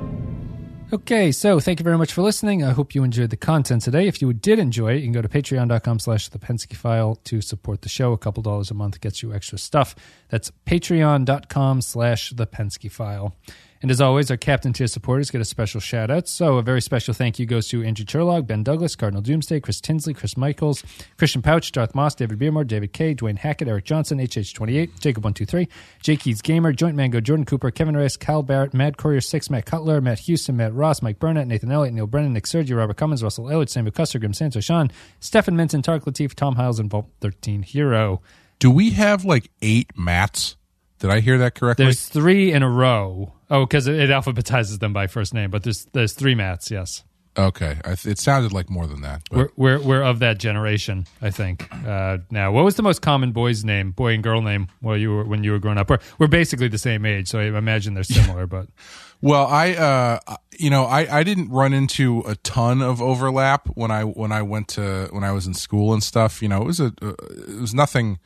Okay, so thank you very much for listening. I hope you enjoyed the content today. If you did enjoy it, you can go to patreon.com slash the Pensky file to support the show. A couple dollars a month gets you extra stuff. That's patreon.com slash the Pensky file. And as always, our captain tier supporters get a special shout out. So a very special thank you goes to Andrew Turlog, Ben Douglas, Cardinal Doomsday, Chris Tinsley, Chris Michaels, Christian Pouch, Darth Moss, David Beardmore, David K, Dwayne Hackett, Eric Johnson, HH28, Jacob123, J Keys Gamer, Joint Mango, Jordan Cooper, Kevin Reyes, Cal Barrett, Mad Courier 6, Matt Cutler, Matt Houston, Matt Ross, Mike Burnett, Nathan Elliott, Neil Brennan, Nick Sergio, Robert Cummins, Russell Ellard, Samuel Custer, Grim Santo, Sean, Stefan Minton, Tark Latif, Tom Hiles, and Vault 13 Hero. do we have like eight mats did i hear that correctly There's three in a row. Oh, because it, it alphabetizes them by first name, but there's there's three mats. Yes, okay I th- it sounded like more than that we're we're, we're of that generation. I think. Uh, now, what was the most common boy's name, boy and girl name, while you were when you were growing up? We're we're basically the same age, so I imagine they're similar. but (laughs) Well, I, uh, you know, I, I didn't run into a ton of overlap when I when I went to when I was in school and stuff. You know, it was a uh, it was nothing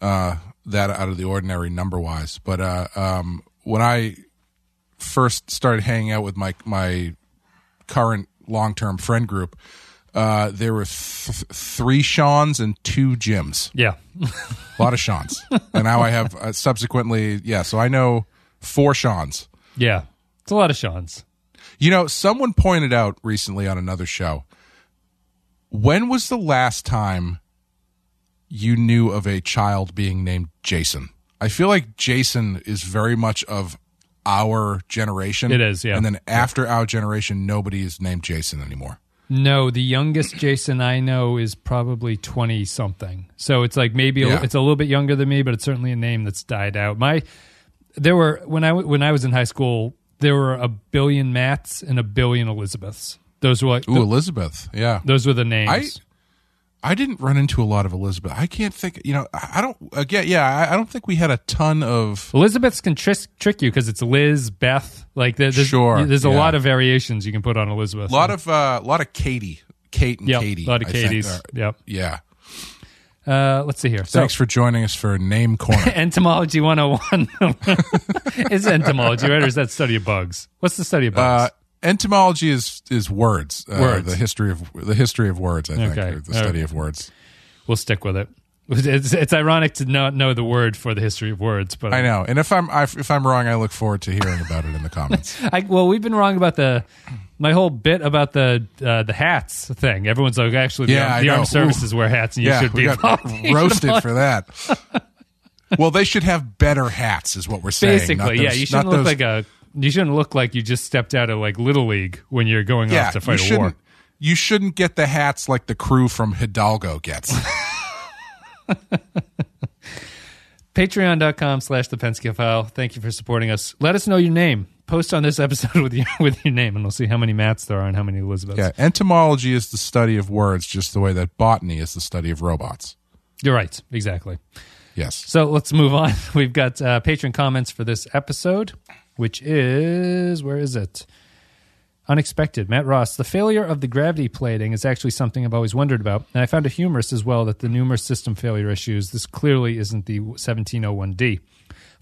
uh, that out of the ordinary number wise. But uh, um, when I first started hanging out with my my current long term friend group, uh, there were th- three Sean's and two Jims. yeah, A lot of Sean's, (laughs) and now I have uh, subsequently, yeah. So I know four Sean's. yeah, it's a lot of Sean's. You know, someone pointed out recently on another show. When was the last time you knew of a child being named Jason? I feel like Jason is very much of our generation. It is, yeah. And then after our generation, nobody is named Jason anymore. No, the youngest Jason I know is probably twenty something. So it's like maybe a, it's a little bit younger than me, but it's certainly a name that's died out. My there were when I when I was in high school, there were a billion Matts and a billion Elizabeths. Those were like Ooh, Elizabeth. Yeah. those were the names. I I didn't run into a lot of Elizabeth. I can't think. You know, I don't. Again, yeah, I, I don't think we had a ton of. Elizabeths can tris- trick you because it's Liz, Beth. Like there- there's, Sure, there's a yeah. lot of variations you can put on Elizabeth. A lot of uh, a lot of Katie, Kate and yep, Katie. a lot of I think Katie's. Yep. yeah. Uh, let's see here. So, Thanks for joining us for Name Corner. (laughs) entomology 101 (laughs) is entomology right or is that study of bugs what's the study of uh, bugs entomology is is words. Uh, Words. The history of the history of words. I think Okay. the study Okay. of words. we'll stick with it (laughs) it's, it's ironic to not know the word for the history of words but I know. And if I'm I, if I'm wrong, I look forward to hearing about it in the comments. (laughs) I, well we've been wrong about the my whole bit about the uh, the hats thing everyone's like actually the, Yeah, arm- the armed services wear hats and you yeah, should be (laughs) roasted for that. well, they should have better hats, is what we're saying. not basically yeah you shouldn't not look those- like a you shouldn't look like you just stepped out of like little league when you're going yeah. off to fight a war You shouldn't get the hats like the crew from Hidalgo gets. (laughs) patreon.com slash the Pensky file. Thank you for supporting us. Let us know your name. Post on this (laughs) episode with your with your name, and we'll see how many Matts there are and how many Elizabeths. yeah, entomology is the study of words, just the way that botany is the study of robots. You're right. Exactly. Yes. So let's move on. (laughs) We've got uh, patron comments for this episode, which is where is it? Unexpected. Matt Ross. The failure of the gravity plating is actually something I've always wondered about, and I found it humorous as well that the numerous system failure issues. This clearly isn't the 1701D.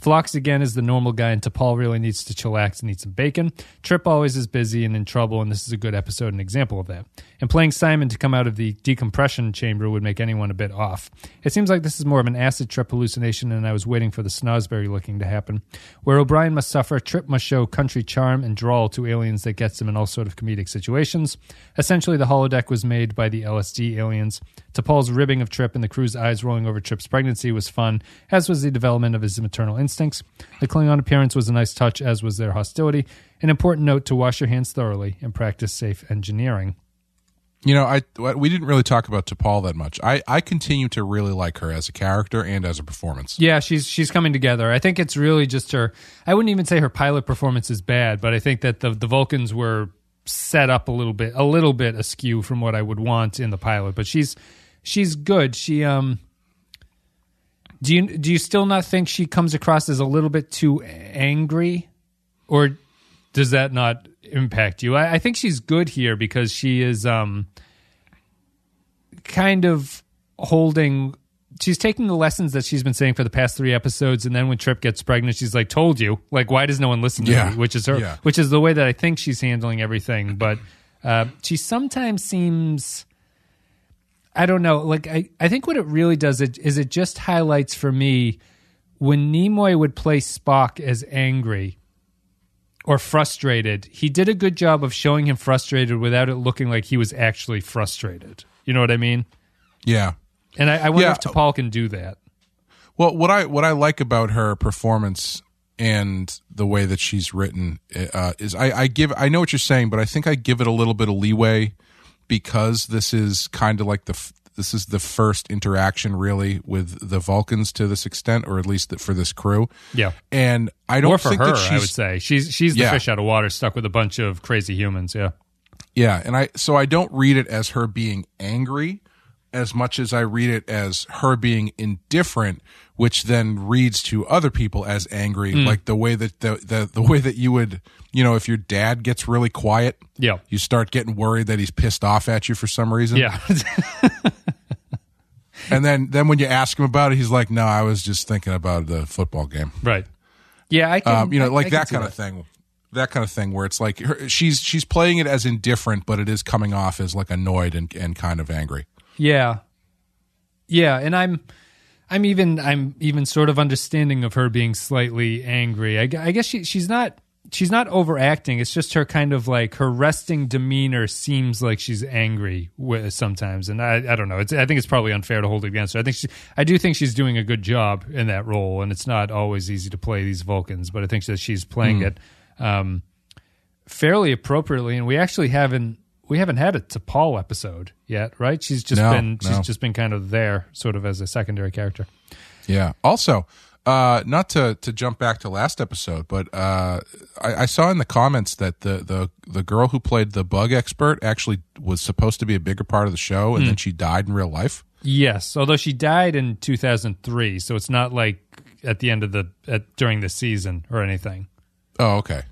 Phlox again is the normal guy, and T'Pol really needs to chillax and eat some bacon. Trip always is busy and in trouble, and this is a good episode and example of that. And playing Simon to come out of the decompression chamber would make anyone a bit off. It seems like this is more of an acid trip hallucination, and I was waiting for the Snozzberry looking to happen. Where O'Brien must suffer, Trip must show country charm and drawl to aliens that gets him in all sort of comedic situations. Essentially, the holodeck was made by the LSD aliens. T'Pol's ribbing of Trip and the crew's eyes rolling over Trip's pregnancy was fun, as was the development of his maternal instincts. The Klingon appearance was a nice touch, as was their hostility. An important note to wash your hands thoroughly and practice safe engineering. You know, I we didn't really talk about T'Pol that much. I I continue to really like her as a character and as a performance. Yeah, she's she's coming together. I think it's really just her. I wouldn't even say her pilot performance is bad, but I think that the the Vulcans were set up a little bit a little bit askew from what I would want in the pilot. But she's she's good. She um. Do you do you still not think she comes across as a little bit too angry, or does that not impact you? I, I think she's good here because she is um kind of holding she's taking the lessons that she's been saying for the past three episodes and then when trip gets pregnant she's like told you like why does no one listen to Yeah. me which is her Yeah. which is the way that i think she's handling everything but uh, she sometimes seems i don't know like I, I think what it really does it, is it just highlights for me when nimoy would play spock as angry or frustrated he did a good job of showing him frustrated without it looking like he was actually frustrated you know what i mean Yeah. and I, I wonder Yeah. if T'Pol can do that. Well, what I what I like about her performance and the way that she's written uh, is I, I give I know what you're saying, but I think I give it a little bit of leeway because this is kind of like the f- this is the first interaction really with the Vulcans to this extent, or at least for this crew. Yeah. and I don't Or for think her, I would say she's she's the Yeah. fish out of water, stuck with a bunch of crazy humans. Yeah, Yeah, and I so I don't read it as her being angry as much as I read it as her being indifferent, which then reads to other people as angry, Hmm. like the way that the, the the way that you would, you know, if your dad gets really quiet, yeah, you start getting worried that he's pissed off at you for some reason. yeah. (laughs) And then then when you ask him about it, he's like, "No, I was just thinking about the football game." right. Yeah, I can. Um, you know, I- like I that kind of thing. That kind of thing where it's like her, she's she's playing it as indifferent, but it is coming off as like annoyed and, and kind of angry. Yeah, yeah, and I'm, I'm even, I'm even sort of understanding of her being slightly angry. I, I guess she, she's not, she's not overacting. It's just her kind of like her resting demeanor seems like she's angry sometimes, and I, I don't know. It's, I think it's probably unfair to hold it against her. I think she, I do think she's doing a good job in that role, and it's not always easy to play these Vulcans, but I think that she's playing it um, fairly appropriately. And we actually haven't we haven't had a T'Pol episode yet, right? She's just No, been she's no. just been kind of there, sort of as a secondary character. Yeah. Also, uh, not to to jump back to last episode, but uh, I, I saw in the comments that the the the girl who played the bug expert actually was supposed to be a bigger part of the show, and then she died in real life. Yes, although she died in 2003, so it's not like at the end of the at, during the season or anything. Oh, okay.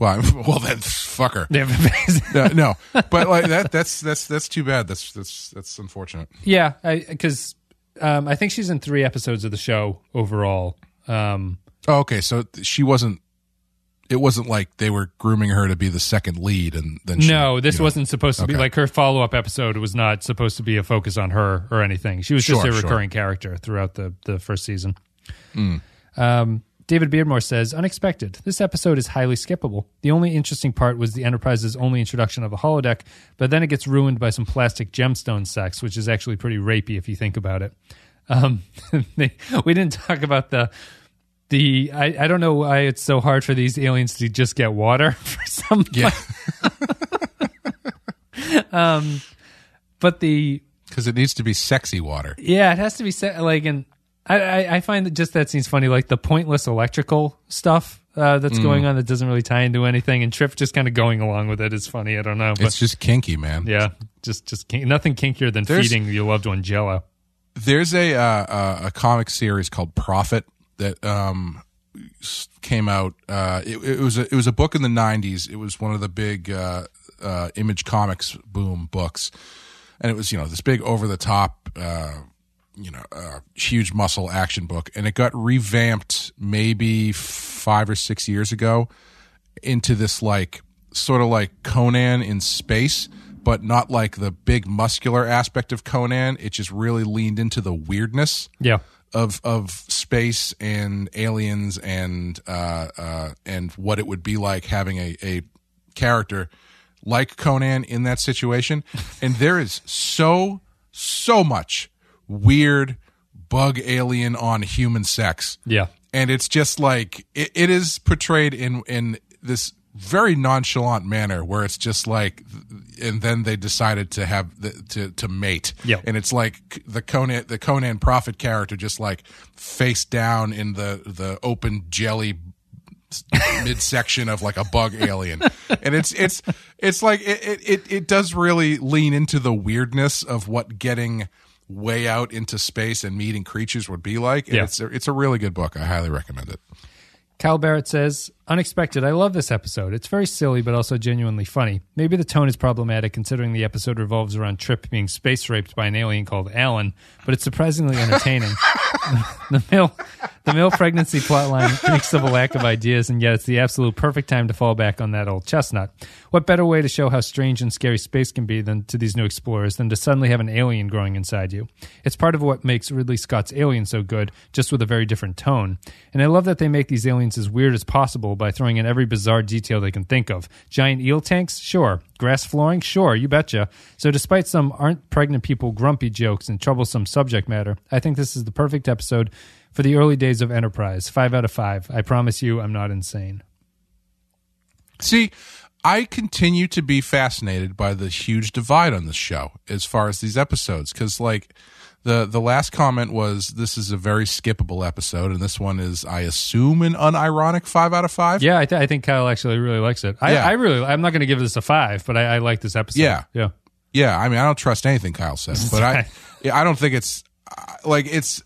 Well, (laughs) well then, fuck her. Yeah, No, but like that that's that's that's too bad. That's that's that's unfortunate. yeah, because um, I think she's in three episodes of the show overall. Um, Oh, okay. So she wasn't. It wasn't like they were grooming her to be the second lead, and then she, no, this you know- wasn't supposed to be like her follow up episode was not supposed to be a focus on her or anything. She was just Sure, a sure. recurring character throughout the the first season. Hmm. Um, David Beardmore says, unexpected. This episode is highly skippable. The only interesting part was the Enterprise's only introduction of a holodeck, but then it gets ruined by some plastic gemstone sex, which is actually pretty rapey if you think about it. Um, (laughs) they, we didn't talk about the the. I, I don't know why it's so hard for these aliens to just get water (laughs) for some. Yeah, (laughs) But the because it needs to be sexy water. Yeah, it has to be set like, and I, I, find that just that seems funny, like the pointless electrical stuff uh, that's Mm. going on that doesn't really tie into anything, and Trip just kind of going along with it is funny. I don't know, but It's just kinky, man. yeah, just just kink, nothing kinkier than There's- feeding your loved one Jello. There's a uh, uh, a comic series called Prophet that um, came out. Uh, it, it was a, it was a book in the '90s. It was one of the big uh, uh, Image Comics boom books, and it was you know this big over the top. You know, uh, huge muscle action book, and it got revamped maybe five or six years ago into this like sort of like Conan in space, but not like the big muscular aspect of Conan. It just really leaned into the weirdness Yeah, of of space and aliens and uh, uh, and what it would be like having a, a character like Conan in that situation. (laughs) And there is so so much weird bug alien on human sex. Yeah, and it's just like it, it is portrayed in in this very nonchalant manner where it's just like and then they decided to have the, to to mate. Yeah. And it's like the conan the conan prophet character just like face down in the the open jelly (laughs) midsection of like a bug alien. And it's it's it's like it, it it it does really lean into the weirdness of what getting way out into space and meeting creatures would be like. And Yeah. it's a, it's a really good book. I highly recommend it. Cal Barrett says, Unexpected. I love this episode. It's very silly, but also genuinely funny. Maybe the tone is problematic considering the episode revolves around Trip being space raped by an alien called Ah'Len, but it's surprisingly (laughs) entertaining. the male the male pregnancy plotline reeks of a lack of ideas, and yet it's the absolute perfect time to fall back on that old chestnut. What better way to show how strange and scary space can be than to these new explorers than to suddenly have an alien growing inside you? It's part of what makes Ridley Scott's Alien so good, just with a very different tone. And I love that they make these aliens as weird as possible by throwing in every bizarre detail they can think of. Giant eel tanks? Sure. Grass flooring? Sure, you betcha. So, despite some aren't pregnant people grumpy jokes and troublesome subject matter, I think this is the perfect episode for the early days of Enterprise. Five out of five. I promise you, I'm not insane. see i continue to be fascinated by the huge divide on this show as far as these episodes because like the the last comment was this is a very skippable episode and this one is i assume an unironic five out of five Yeah, I, th- I think Kyle actually really likes it. I, Yeah. I really, I'm not going to give this a five, but I, I like this episode. Yeah. yeah, Yeah, I mean, I don't trust anything Kyle says, (laughs) but I, yeah, I don't think it's like it's.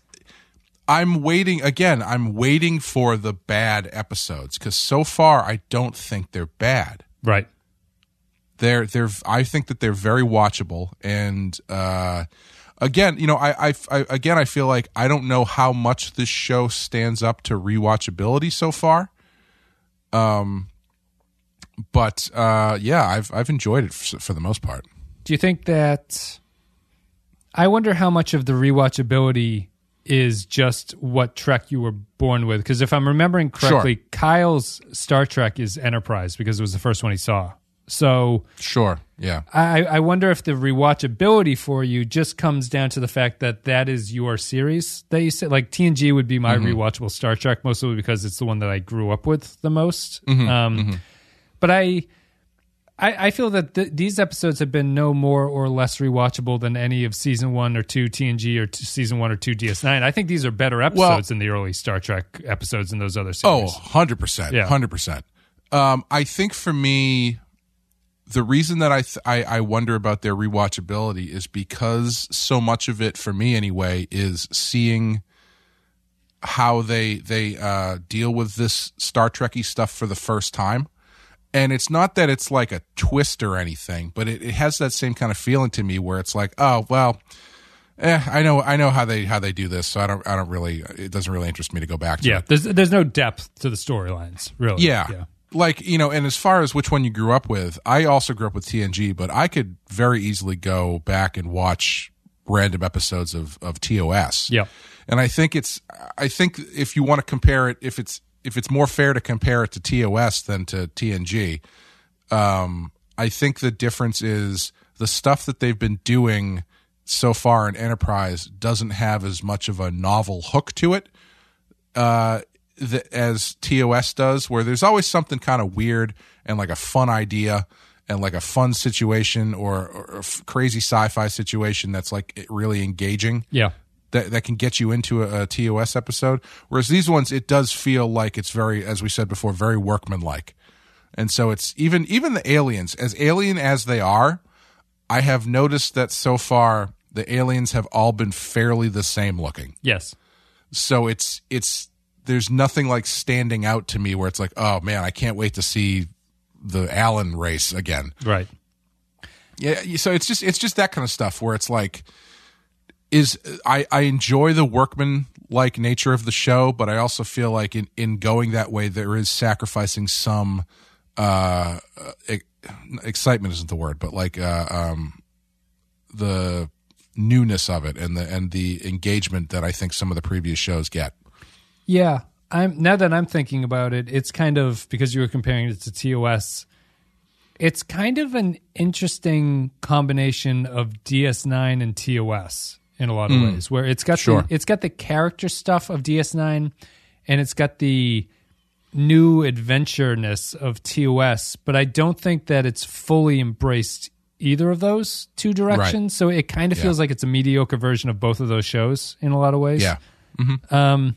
I'm waiting again. I'm waiting for the bad episodes because so far I don't think they're bad. right. They're they're. I think that they're very watchable, and uh, again, you know, I, I, I again I feel like I don't know how much this show stands up to rewatchability so far. Um, but uh, yeah, I've I've enjoyed it for, for the most part. Do you think that? I wonder how much of the rewatchability is just what Trek you were born with. Because if I'm remembering correctly, Kyle's Star Trek is Enterprise because it was the first one he saw. So Sure. Yeah. I, I wonder if the rewatchability for you just comes down to the fact that that is your series that you said. Like TNG would be my rewatchable Star Trek, mostly because it's the one that I grew up with the most. um, But I, I, I feel that th- these episodes have been no more or less rewatchable than any of season one or two TNG or season one or two DS9. I think these are better episodes than the early Star Trek episodes in those other Oh, series. 100%. Yeah. 100%. Um, I think for me, the reason that I, th- I I wonder about their rewatchability is because so much of it, for me anyway, is seeing how they they uh, deal with this Star Trekky stuff for the first time. And it's not that it's like a twist or anything, but it, it has that same kind of feeling to me where it's like, oh well, eh, I know I know how they how they do this, so I don't I don't really it doesn't really interest me to go back to Yeah, it. there's there's no depth to the storylines, really. Yeah. Like, you know, and as far as which one you grew up with, I also grew up with TNG, but I could very easily go back and watch random episodes of, of TOS. Yeah. And I think it's I think if you want to compare it if it's if it's more fair to compare it to TOS than to TNG, um, I think the difference is the stuff that they've been doing so far in Enterprise doesn't have as much of a novel hook to it uh, th- as TOS does, where there's always something kind of weird and like a fun idea and like a fun situation or, or a f- crazy sci-fi situation that's like really engaging Yeah. that that can get you into a, a TOS episode. Whereas these ones, it does feel like it's very, as we said before, very workmanlike. And so it's even even the aliens, as alien as they are, I have noticed that so far the aliens have all been fairly the same looking. Yes. So it's it's there's nothing like standing out to me where it's like, oh man, I can't wait to see the Allen race again. Right. Yeah, so it's just it's just that kind of stuff where it's like is I I enjoy the workman like nature of the show, but I also feel like in in going that way there is sacrificing some uh excitement isn't the word, but like uh um the newness of it and the and the engagement that I think some of the previous shows get. Yeah. I'm now that I'm thinking about it, it's kind of because you were comparing it to TOS. It's kind of an interesting combination of DS9 and TOS in a lot of ways, where it's got Sure. the, it's got the character stuff of DS9, and it's got the new adventureness of TOS. But I don't think that it's fully embraced either of those two directions. So it kind of Yeah. feels like it's a mediocre version of both of those shows in a lot of ways. Yeah. Um,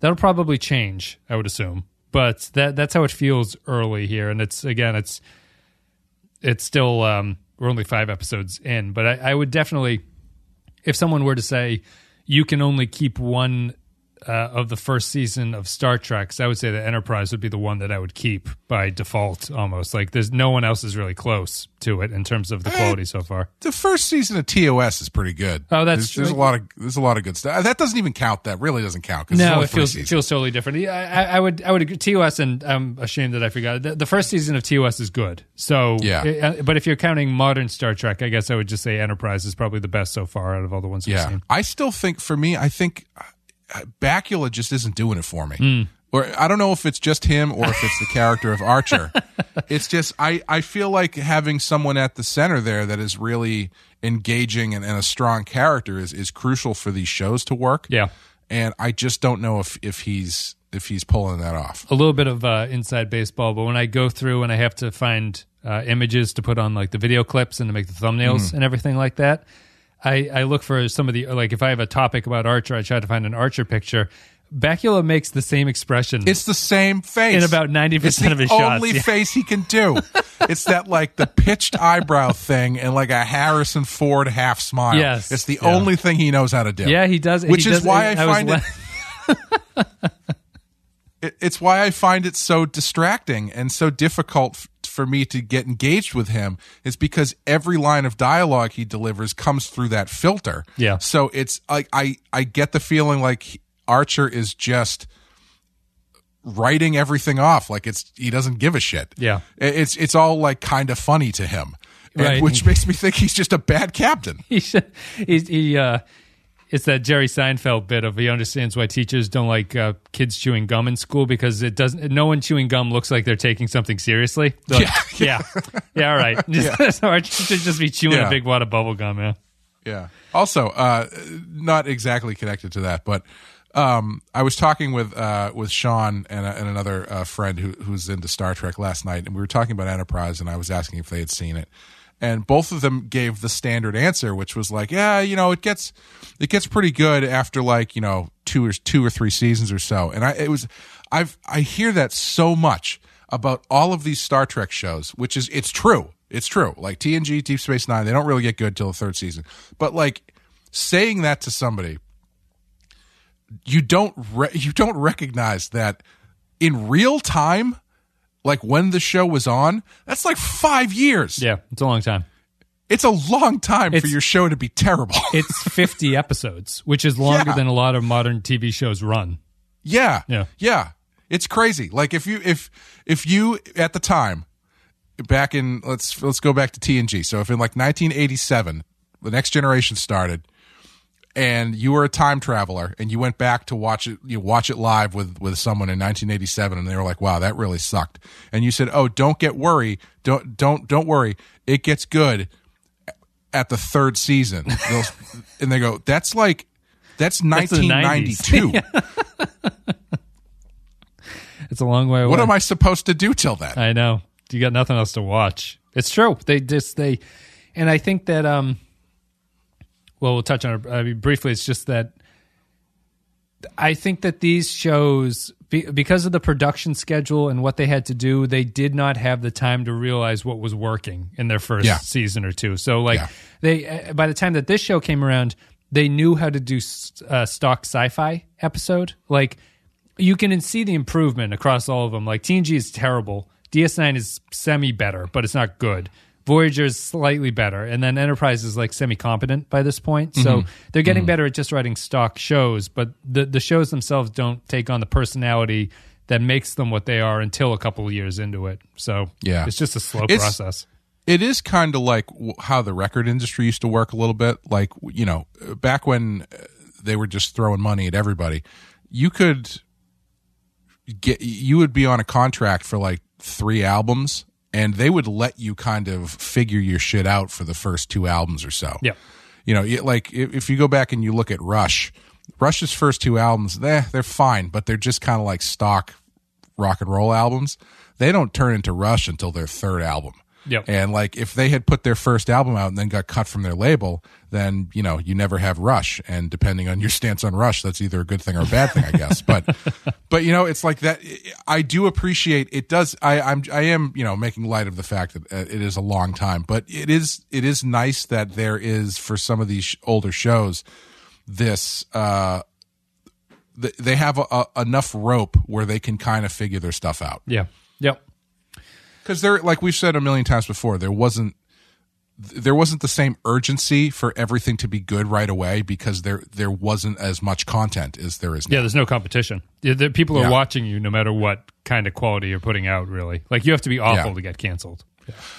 that'll probably change, I would assume. But that that's how it feels early here, and it's again, it's it's still um, we're only five episodes in, but I, I would definitely, if someone were to say you can only keep one uh, of the first season of Star Trek, I would say the Enterprise would be the one that I would keep by default, almost like there's no one else is really close to it in terms of the quality so far. The first season of TOS is pretty good. Oh, that's there's, there's a lot of there's a lot of good stuff. That doesn't even count. That really doesn't count. No, it feels it feels totally different. Yeah, I, I would I would agree. TOS and I'm ashamed that I forgot the, the first season of TOS is good. So Yeah. uh, but if you're counting modern Star Trek, I guess I would just say Enterprise is probably the best so far out of all the ones we've Yeah, seen. I still think for me, I think uh, Bakula just isn't doing it for me. Hmm. Or I don't know if it's just him or if it's the character of Archer. (laughs) It's just I I feel like having someone at the center there that is really engaging and, and a strong character is is crucial for these shows to work. Yeah. and I just don't know if if he's if he's pulling that off. A little bit of uh, inside baseball, but when I go through and I have to find uh, images to put on like the video clips and to make the thumbnails Mm-hmm. and everything like that, I, I look for some of the like if I have a topic about Archer, I try to find an Archer picture. Bakula makes the same expression. It's the same face In about 90% It's the of his shots, Only yeah. face he can do. (laughs) it's that like the pitched eyebrow thing and like a Harrison Ford half smile. Yes. it's the Yeah. only thing he knows how to do. yeah, he does. which he is does- why I, was find it, (laughs) it. It's why I find it so distracting and so difficult for me to get engaged with him. Is because every line of dialogue he delivers comes through that filter. Yeah. So it's like I I get the feeling like Archer is just writing everything off like it's he doesn't give a shit. Yeah. It's it's all like kind of funny to him. And- which makes me think he's just a bad captain. he should, he, he uh it's that Jerry Seinfeld bit of he understands why teachers don't like uh, kids chewing gum in school because it doesn't. No one chewing gum looks like they're taking something seriously. Like, yeah, yeah, all right. Just, Archie should just be chewing Yeah. a big wad of bubble gum. Yeah, Yeah. Also, uh, not exactly connected to that, but um, I was talking with uh, with Sean and, and another uh, friend who, who's into Star Trek last night, and we were talking about Enterprise, and I was asking if they had seen it, and both of them gave the standard answer, which was like, yeah, you know, it gets it gets pretty good after like you know two or two or three seasons or so, and I it was I've I hear that so much about all of these Star Trek shows, which is it's true, it's true. Like TNG, Deep Space Nine, they don't really get good till the third season, but like saying that to somebody you don't re- you don't recognize that in real time like when the show was on that's like 5 years Yeah, it's a long time. it's a long time for your show to be terrible (laughs) It's 50 episodes, which is longer Yeah. than a lot of modern TV shows run. yeah Yeah. yeah it's crazy like if you if if you at the time back in let's let's go back to TNG so if in like 1987 the next generation started and you were a time traveler and you went back to watch it you watch it live with with someone in 1987 and they were like wow that really sucked and you said oh don't get worry don't don't don't worry it gets good at the third season (laughs) and they go that's like that's the 90s. 1992 (laughs) It's a long way away. what am i supposed to do till then I know. You got nothing else to watch. It's true. They just they, and I think that um, well, we'll touch on it I mean, briefly. It's just that I think that these shows, because of the production schedule and what they had to do, they did not have the time to realize what was working in their first Yeah. season or two. So, like, Yeah. they uh, by the time that this show came around, they knew how to do s- uh, stock sci-fi episode. Like, you can see the improvement across all of them. Like TNG is terrible, DS9 is semi better, but it's not good. Voyager is slightly better, and then Enterprise is like semi competent by this point. So they're getting better at just writing stock shows, but the the shows themselves don't take on the personality that makes them what they are until a couple of years into it. So Yeah. it's just a slow It's- process. it is kind of like how the record industry used to work a little bit like you know back when uh, they were just throwing money at everybody you could get you would be on a contract for like three albums and they would let you kind of figure your shit out for the first two albums or so Yeah. you know like if, if you go back and you look at rush rush's first two albums eh, they're fine but they're just kind of like stock rock and roll albums they don't turn into rush until their third album Yep. and like if they had put their first album out and then got cut from their label, then you know you never have Rush. And depending on your (laughs) stance on Rush, that's either a good thing or a bad thing, I guess. But (laughs) but you know it's like that. I do appreciate it. Does I I'm I am you know making light of the fact that uh, it is a long time, but it is it is nice that there is for some of these older shows this. uh they have a, a, enough rope where they can kind of figure their stuff out Yeah. Yep. because they're like we've said a million times before there wasn't there wasn't the same urgency for everything to be good right away because there there wasn't as much content as there is now. Yeah, there's no competition. People are Yeah. watching you no matter what kind of quality you're putting out. Really, like you have to be awful Yeah. to get canceled.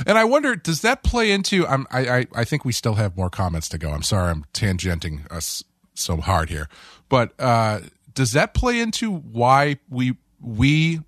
And I wonder, does that play into? I'm, I, I I think we still have more comments to go. I'm sorry, I'm tangenting us so hard here, but uh, does that play into why we we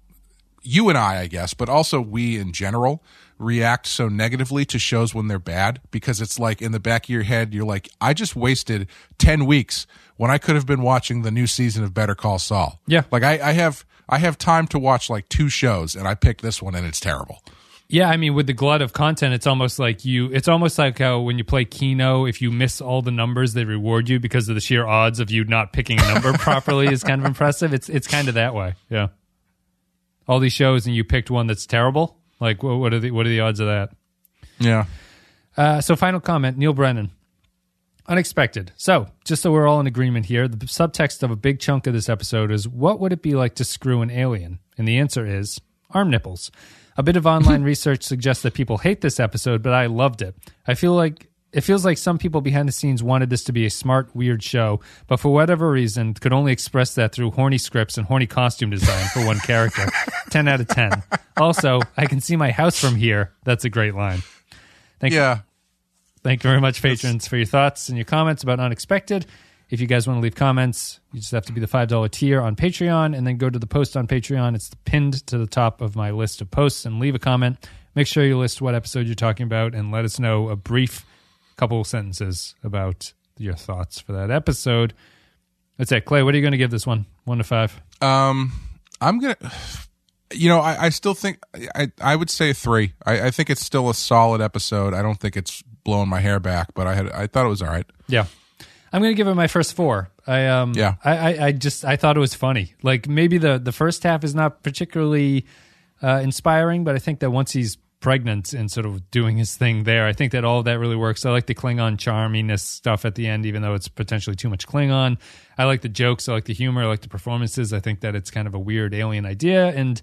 you and I, I guess, but also we in general react so negatively to shows when they're bad because it's like in the back of your head, you're like, I just wasted 10 weeks when I could have been watching the new season of Better Call Saul. Yeah. Like I, I have, I have time to watch like two shows and I picked this one and it's terrible. Yeah, I mean, with the glut of content, it's almost like you. It's almost like how when you play Keno, if you miss all the numbers, they reward you because of the sheer odds of you not picking a number (laughs) properly is kind of impressive. It's it's kind of that way. Yeah. All these shows and you picked one that's terrible. Like, what are the what are the odds of that? Yeah. Uh, so, final comment Neil Brennan. Unexpected. So, just so we're all in agreement here, the subtext of a big chunk of this episode is what would it be like to screw an alien? And the answer is arm nipples. A bit of online (laughs) research suggests that people hate this episode, but I loved it. I feel like it feels like some people behind the scenes wanted this to be a smart, weird show, but for whatever reason could only express that through horny scripts and horny costume design for one character. (laughs) 10 out of 10. Also, I can see my house from here. That's a great line. Thank Yeah. Thank you very much, patrons, for your thoughts and your comments about Unexpected. If you guys want to leave comments, you just have to be the $5 tier on Patreon and then go to the post on Patreon. It's pinned to the top of my list of posts and leave a comment. Make sure you list what episode you're talking about and let us know a brief couple sentences about your thoughts for that episode. That's it. Clay, what are you going to give this one? One to five. Um, I'm gonna. You know, I, I still think I I would say three. I, I think it's still a solid episode. I don't think it's blowing my hair back, but I had I thought it was all right. Yeah. I'm gonna give it my first four. I um Yeah. I, I, I just I thought it was funny. Like maybe the the first half is not particularly uh, inspiring, but I think that once he's pregnant and sort of doing his thing there, I think that all of that really works. I like the Klingon charminess stuff at the end, even though it's potentially too much Klingon. I like the jokes, I like the humor, I like the performances. I think that it's kind of a weird alien idea and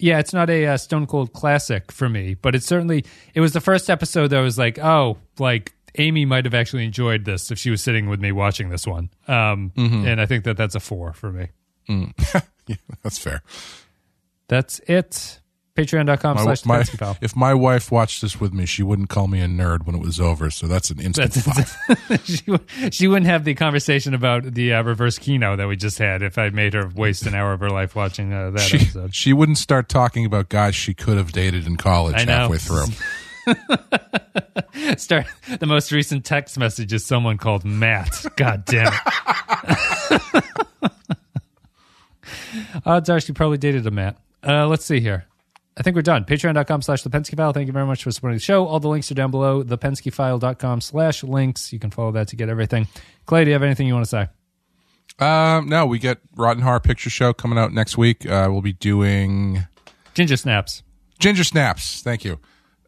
yeah, it's not a uh, Stone Cold classic for me, but it's certainly it was the first episode that was like, oh, like Amy might have actually enjoyed this if she was sitting with me watching this one. Um, And I think that that's a four for me. (laughs) Yeah, that's fair. That's it. Patreon.com My, slash my, Pensky Pal. if my wife watched this with me, she wouldn't call me a nerd when it was over. So that's an instant five. (laughs) she, she wouldn't have the conversation about the uh, reverse Kino that we just had if I made her waste an hour of her life watching uh, that She, episode. she wouldn't start talking about guys she could have dated in college halfway through. (laughs) Start the most recent text message is someone called Matt. God damn it. (laughs) Odds are she probably dated a Matt. Uh, let's see here. I think we're done. Patreon.com slash the Pensky File. Thank you very much for supporting the show. All the links are down below. ThePenskyfile.com slash links. You can follow that to get everything. Clay, do you have anything you want to say? Um, no, we get Rotten Horror Picture Show coming out next week. Uh, we'll be doing Ginger Snaps. Ginger Snaps. Thank you.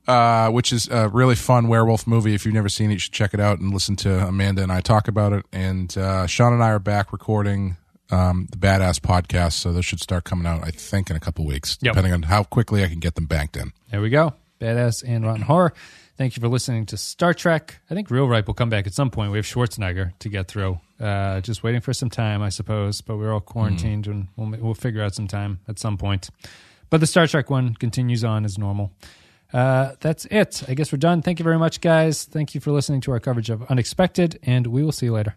Uh, which is a really fun werewolf movie. If you've never seen it, you should check it out and listen to Amanda and I talk about it. And uh, Sean and I are back recording um, the Badass podcast, so those should start coming out, I think, in a couple weeks, Yep. depending on how quickly I can get them banked in. There we go. Badass and Rotten Horror. Thank you for listening to Star Trek. I think Real Ripe will come back at some point. We have Schwarzenegger to get through. Uh, just waiting for some time, I suppose. But we're all quarantined, and we'll we'll figure out some time at some point. But the Star Trek one continues on as normal. Uh, that's it. I guess we're done. Thank you very much, guys. Thank you for listening to our coverage of Unexpected, and we will see you later.